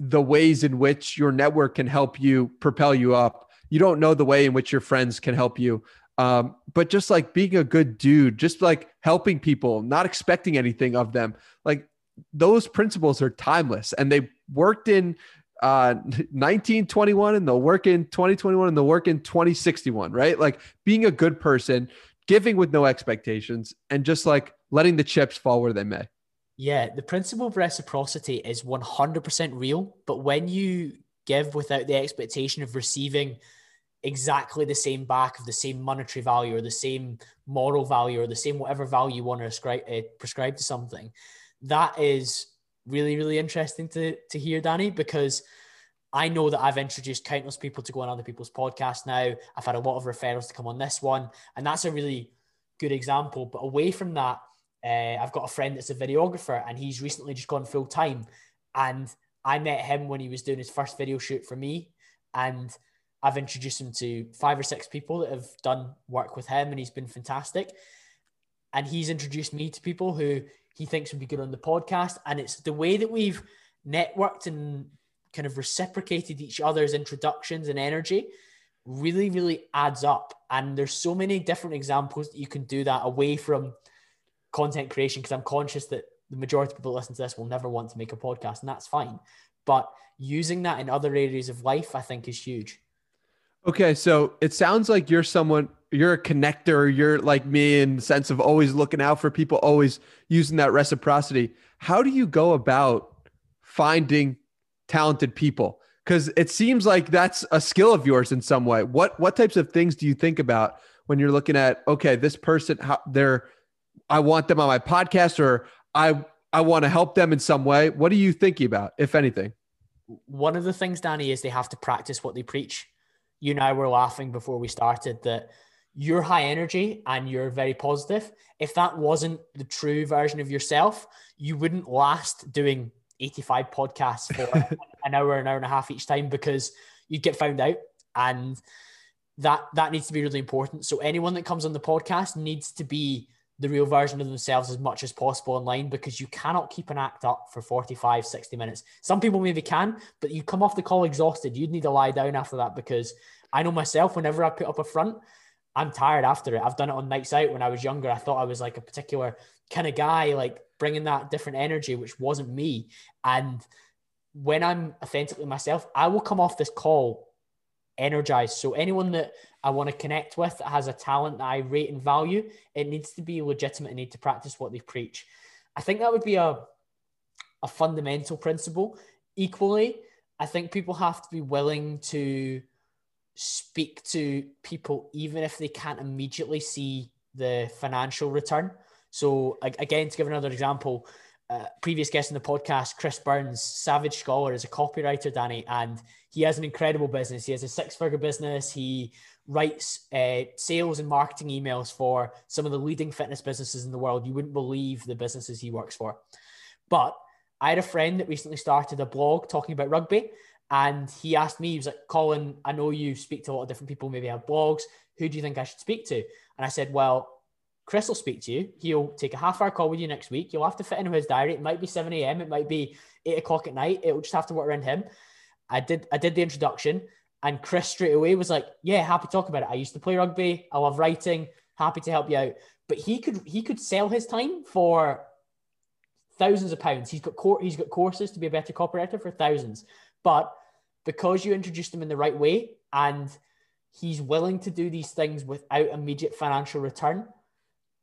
the ways in which your network can help you propel you up. You don't know the way in which your friends can help you. Um, but just like being a good dude, just like helping people, not expecting anything of them, like those principles are timeless. And they worked in uh 1921 and they'll work in 2021 and they'll work in 2061 right? Like being a good person giving with no expectations and just like letting the chips fall where they may. Yeah the principle of reciprocity is 100% real but when you give without the expectation of receiving exactly the same back of the same monetary value or the same moral value or the same whatever value you want to ascribe, uh, prescribe to something. That is really really interesting to to hear danny because i know that i've introduced countless people to go on other people's podcasts now. I've had a lot of referrals to come on this one and that's a really good example. But away from that uh, i've got a friend that's a videographer and he's recently just gone full time and i met him when he was doing his first video shoot for me and I've introduced him to five or six people that have done work with him, and he's been fantastic. And he's introduced me to people who he thinks would be good on the podcast. And it's the way that we've networked and kind of reciprocated each other's introductions and energy really, really adds up. And there's so many different examples that you can do that away from content creation because I'm conscious that the majority of people listen to this will never want to make a podcast, and that's fine. But using that in other areas of life, I think, is huge. Okay, so it sounds like you're someone you're a connector, you're like me in the sense of always looking out for people, always using that reciprocity. How do you go about finding talented people? Cuz it seems like that's a skill of yours in some way. What what types of things do you think about when you're looking at okay, this person how they're I want them on my podcast or I I want to help them in some way. What are you thinking about if anything? One of the things Danny is they have to practice what they preach you and I were laughing before we started that you're high energy and you're very positive. If that wasn't the true version of yourself, you wouldn't last doing 85 podcasts for an hour, an hour and a half each time because you'd get found out. And that that needs to be really important. So anyone that comes on the podcast needs to be the real version of themselves as much as possible online because you cannot keep an act up for 45, 60 minutes. Some people maybe can, but you come off the call exhausted. You'd need to lie down after that because I know myself, whenever I put up a front, I'm tired after it. I've done it on nights out when I was younger. I thought I was like a particular kind of guy, like bringing that different energy, which wasn't me. And when I'm authentically myself, I will come off this call energized. So anyone that I want to connect with that has a talent that I rate and value, it needs to be legitimate and need to practice what they preach. I think that would be a a fundamental principle. Equally, I think people have to be willing to speak to people even if they can't immediately see the financial return. So again, to give another example, uh, previous guest in the podcast, Chris Burns, Savage Scholar, is a copywriter, Danny, and he has an incredible business. He has a six-figure business. He writes uh, sales and marketing emails for some of the leading fitness businesses in the world. You wouldn't believe the businesses he works for. But I had a friend that recently started a blog talking about rugby, and he asked me, he was like, Colin, I know you speak to a lot of different people, maybe have blogs. Who do you think I should speak to? And I said, Well, Chris will speak to you. He'll take a half hour call with you next week. You'll have to fit into his diary. It might be 7 a.m. It might be eight o'clock at night. It'll just have to work around him. I did I did the introduction and Chris straight away was like, Yeah, happy to talk about it. I used to play rugby. I love writing, happy to help you out. But he could he could sell his time for thousands of pounds. He's got cor- he's got courses to be a better copywriter for thousands. But because you introduced him in the right way and he's willing to do these things without immediate financial return,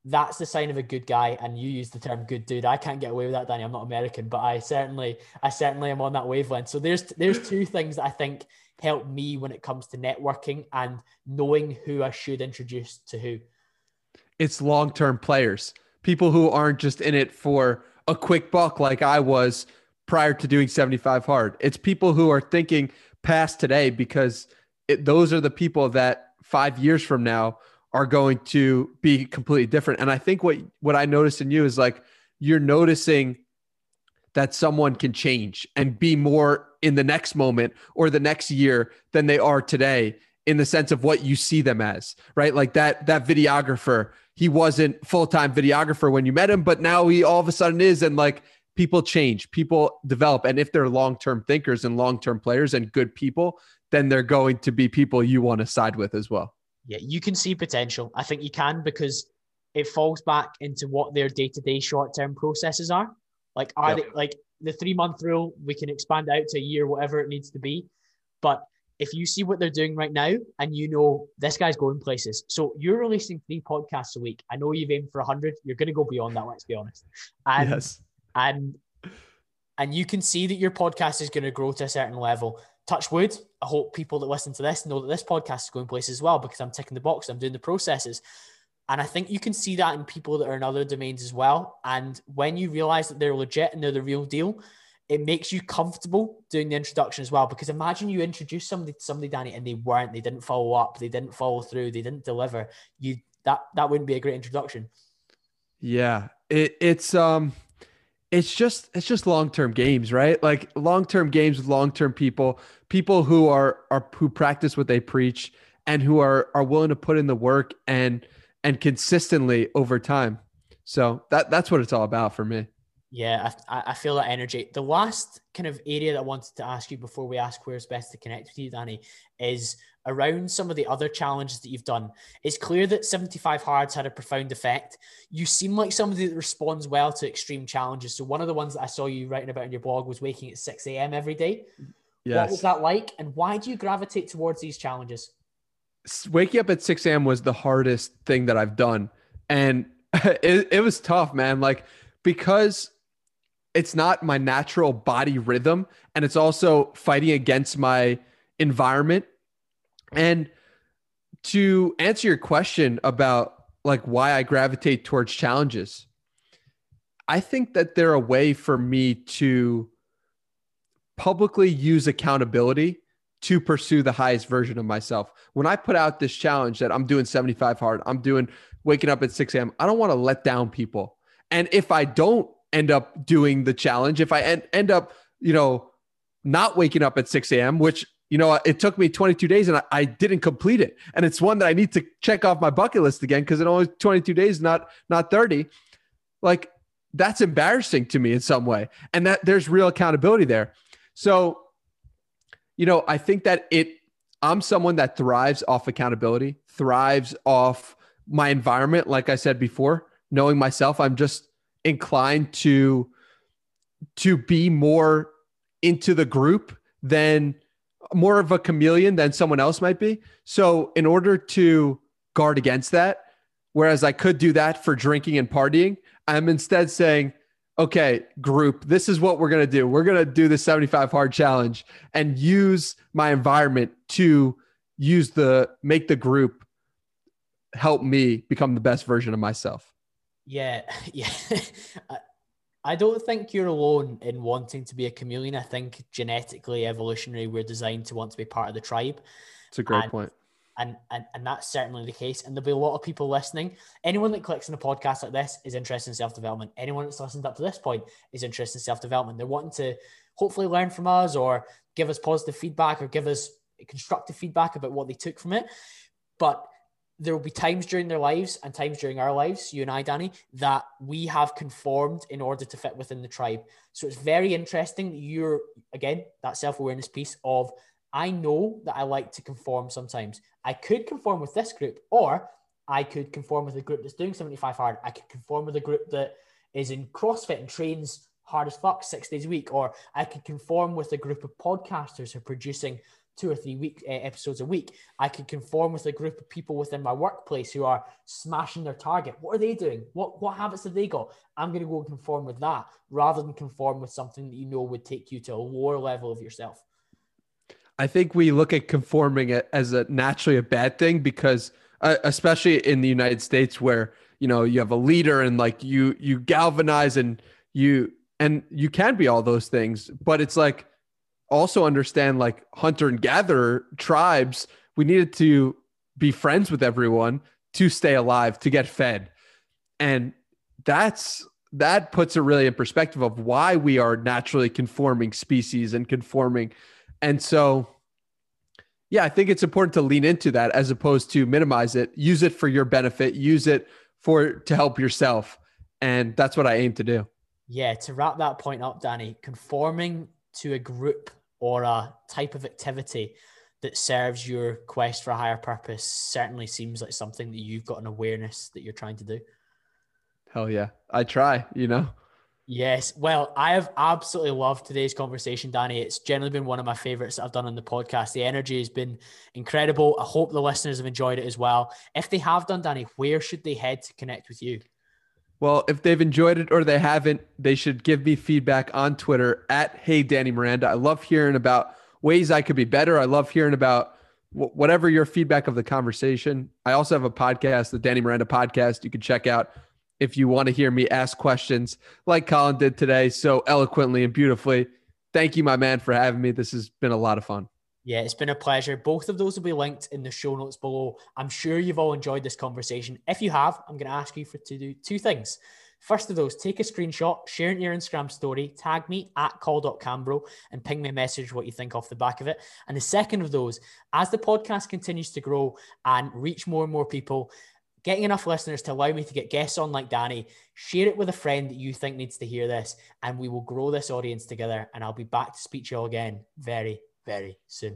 that's the sign of a good guy. And you use the term good dude. I can't get away with that, Danny. I'm not American, but I certainly, I certainly am on that wavelength. So there's there's two things that I think help me when it comes to networking and knowing who I should introduce to who. It's long-term players. people who aren't just in it for a quick buck like I was prior to doing 75 hard. It's people who are thinking past today because it, those are the people that five years from now are going to be completely different. And I think what what I noticed in you is like you're noticing that someone can change and be more in the next moment or the next year than they are today in the sense of what you see them as, right? Like that that videographer, he wasn't full-time videographer when you met him, but now he all of a sudden is and like people change, people develop and if they're long-term thinkers and long-term players and good people, then they're going to be people you want to side with as well. Yeah, you can see potential. I think you can because it falls back into what their day-to-day short-term processes are. Like are yep. they like the three month rule, we can expand out to a year, whatever it needs to be. But if you see what they're doing right now and you know this guy's going places, so you're releasing three podcasts a week. I know you've aimed for 100. You're going to go beyond that, let's be honest. And, yes. And, and you can see that your podcast is going to grow to a certain level. Touch wood. I hope people that listen to this know that this podcast is going places as well because I'm ticking the box. I'm doing the processes. And I think you can see that in people that are in other domains as well. And when you realize that they're legit and they're the real deal, it makes you comfortable doing the introduction as well. Because imagine you introduce somebody to somebody, Danny, and they weren't, they didn't follow up, they didn't follow through, they didn't deliver. You that that wouldn't be a great introduction. Yeah. It, it's um it's just it's just long-term games, right? Like long-term games with long-term people, people who are are who practice what they preach and who are are willing to put in the work and and consistently over time. So that that's what it's all about for me. Yeah, I, I feel that energy. The last kind of area that I wanted to ask you before we ask where's best to connect with you, Danny, is around some of the other challenges that you've done. It's clear that 75 Hards had a profound effect. You seem like somebody that responds well to extreme challenges. So one of the ones that I saw you writing about in your blog was waking at 6 a.m. every day. Yes. What was that like? And why do you gravitate towards these challenges? waking up at 6 a.m. was the hardest thing that I've done. And it, it was tough, man. Like, because it's not my natural body rhythm and it's also fighting against my environment. And to answer your question about like why I gravitate towards challenges, I think that they're a way for me to publicly use accountability to pursue the highest version of myself. When I put out this challenge that I'm doing 75 hard, I'm doing waking up at 6 a.m., I don't want to let down people. And if I don't end up doing the challenge, if I end, end up, you know, not waking up at 6 a.m., which, you know, it took me 22 days and I, I didn't complete it. And it's one that I need to check off my bucket list again because it only 22 days, not not 30. Like that's embarrassing to me in some way. And that there's real accountability there. So you know, I think that it, I'm someone that thrives off accountability, thrives off my environment. Like I said before, knowing myself, I'm just inclined to, to be more into the group than more of a chameleon than someone else might be. So in order to guard against that, whereas I could do that for drinking and partying, I'm instead saying, okay, group, this is what we're going to do. We're going to do the 75 hard challenge and use my environment to use the make the group help me become the best version of myself. Yeah, yeah. I don't think you're alone in wanting to be a chameleon. I think genetically, evolutionary, we're designed to want to be part of the tribe. It's a great and point and, and and that's certainly the case. And there'll be a lot of people listening. Anyone that clicks on a podcast like this is interested in self development. Anyone that's listened up to this point is interested in self development. They're wanting to hopefully learn from us or give us positive feedback or give us constructive feedback about what they took from it. But there will be times during their lives and times during our lives, you and I, Danny, that we have conformed in order to fit within the tribe. So it's very interesting that you're, again, that self awareness piece of I know that I like to conform sometimes. I could conform with this group, or I could conform with a group that's doing 75 hard. I could conform with a group that is in CrossFit and trains hard as fuck six days a week, or I could conform with a group of podcasters who are producing two or three week uh, episodes a week. I could conform with a group of people within my workplace who are smashing their target. What are they doing? What what habits have they got? I'm going to go and conform with that rather than conform with something that you know would take you to a lower level of yourself. I think we look at conforming as a naturally a bad thing because, uh, especially in the United States, where you know you have a leader and like you you galvanize and you and you can be all those things but it's like also understand like hunter and gatherer tribes we needed to be friends with everyone to stay alive to get fed. And that's that puts it really in perspective of why we are naturally conforming species and conforming. And so yeah i think it's important to lean into that as opposed to minimize it. Use it for your benefit. Use it for to help yourself. And that's what i aim to do. Yeah to wrap that point up danny conforming to a group or a type of activity that serves your quest for a higher purpose certainly seems like something that you've got an awareness that you're trying to do hell yeah i try you know Yes. Well, I have absolutely loved today's conversation, Danny. It's generally been one of my favorites that I've done on the podcast. The energy has been incredible. I hope the listeners have enjoyed it as well. If they have done, Danny, where should they head to connect with you? Well, if they've enjoyed it or they haven't, they should give me feedback on Twitter at Hey Danny Miranda. I love hearing about ways I could be better. I love hearing about whatever your feedback of the conversation. I also have a podcast, the Danny Miranda podcast. You can check out if you want to hear me ask questions like Colin did today so eloquently and beautifully. Thank you, my man, for having me. This has been a lot of fun. Yeah, it's been a pleasure. Both of those will be linked in the show notes below. I'm sure you've all enjoyed this conversation. If you have, I'm going to ask you for to do two things. First of those, take a screenshot, share it in your Instagram story, tag me at call.cambro, and ping me a message what you think off the back of it. And the second of those, as the podcast continues to grow and reach more and more people, getting enough listeners to allow me to get guests on like Danny, share it with a friend that you think needs to hear this, and we will grow this audience together. And I'll be back to speak to you all again very, very soon.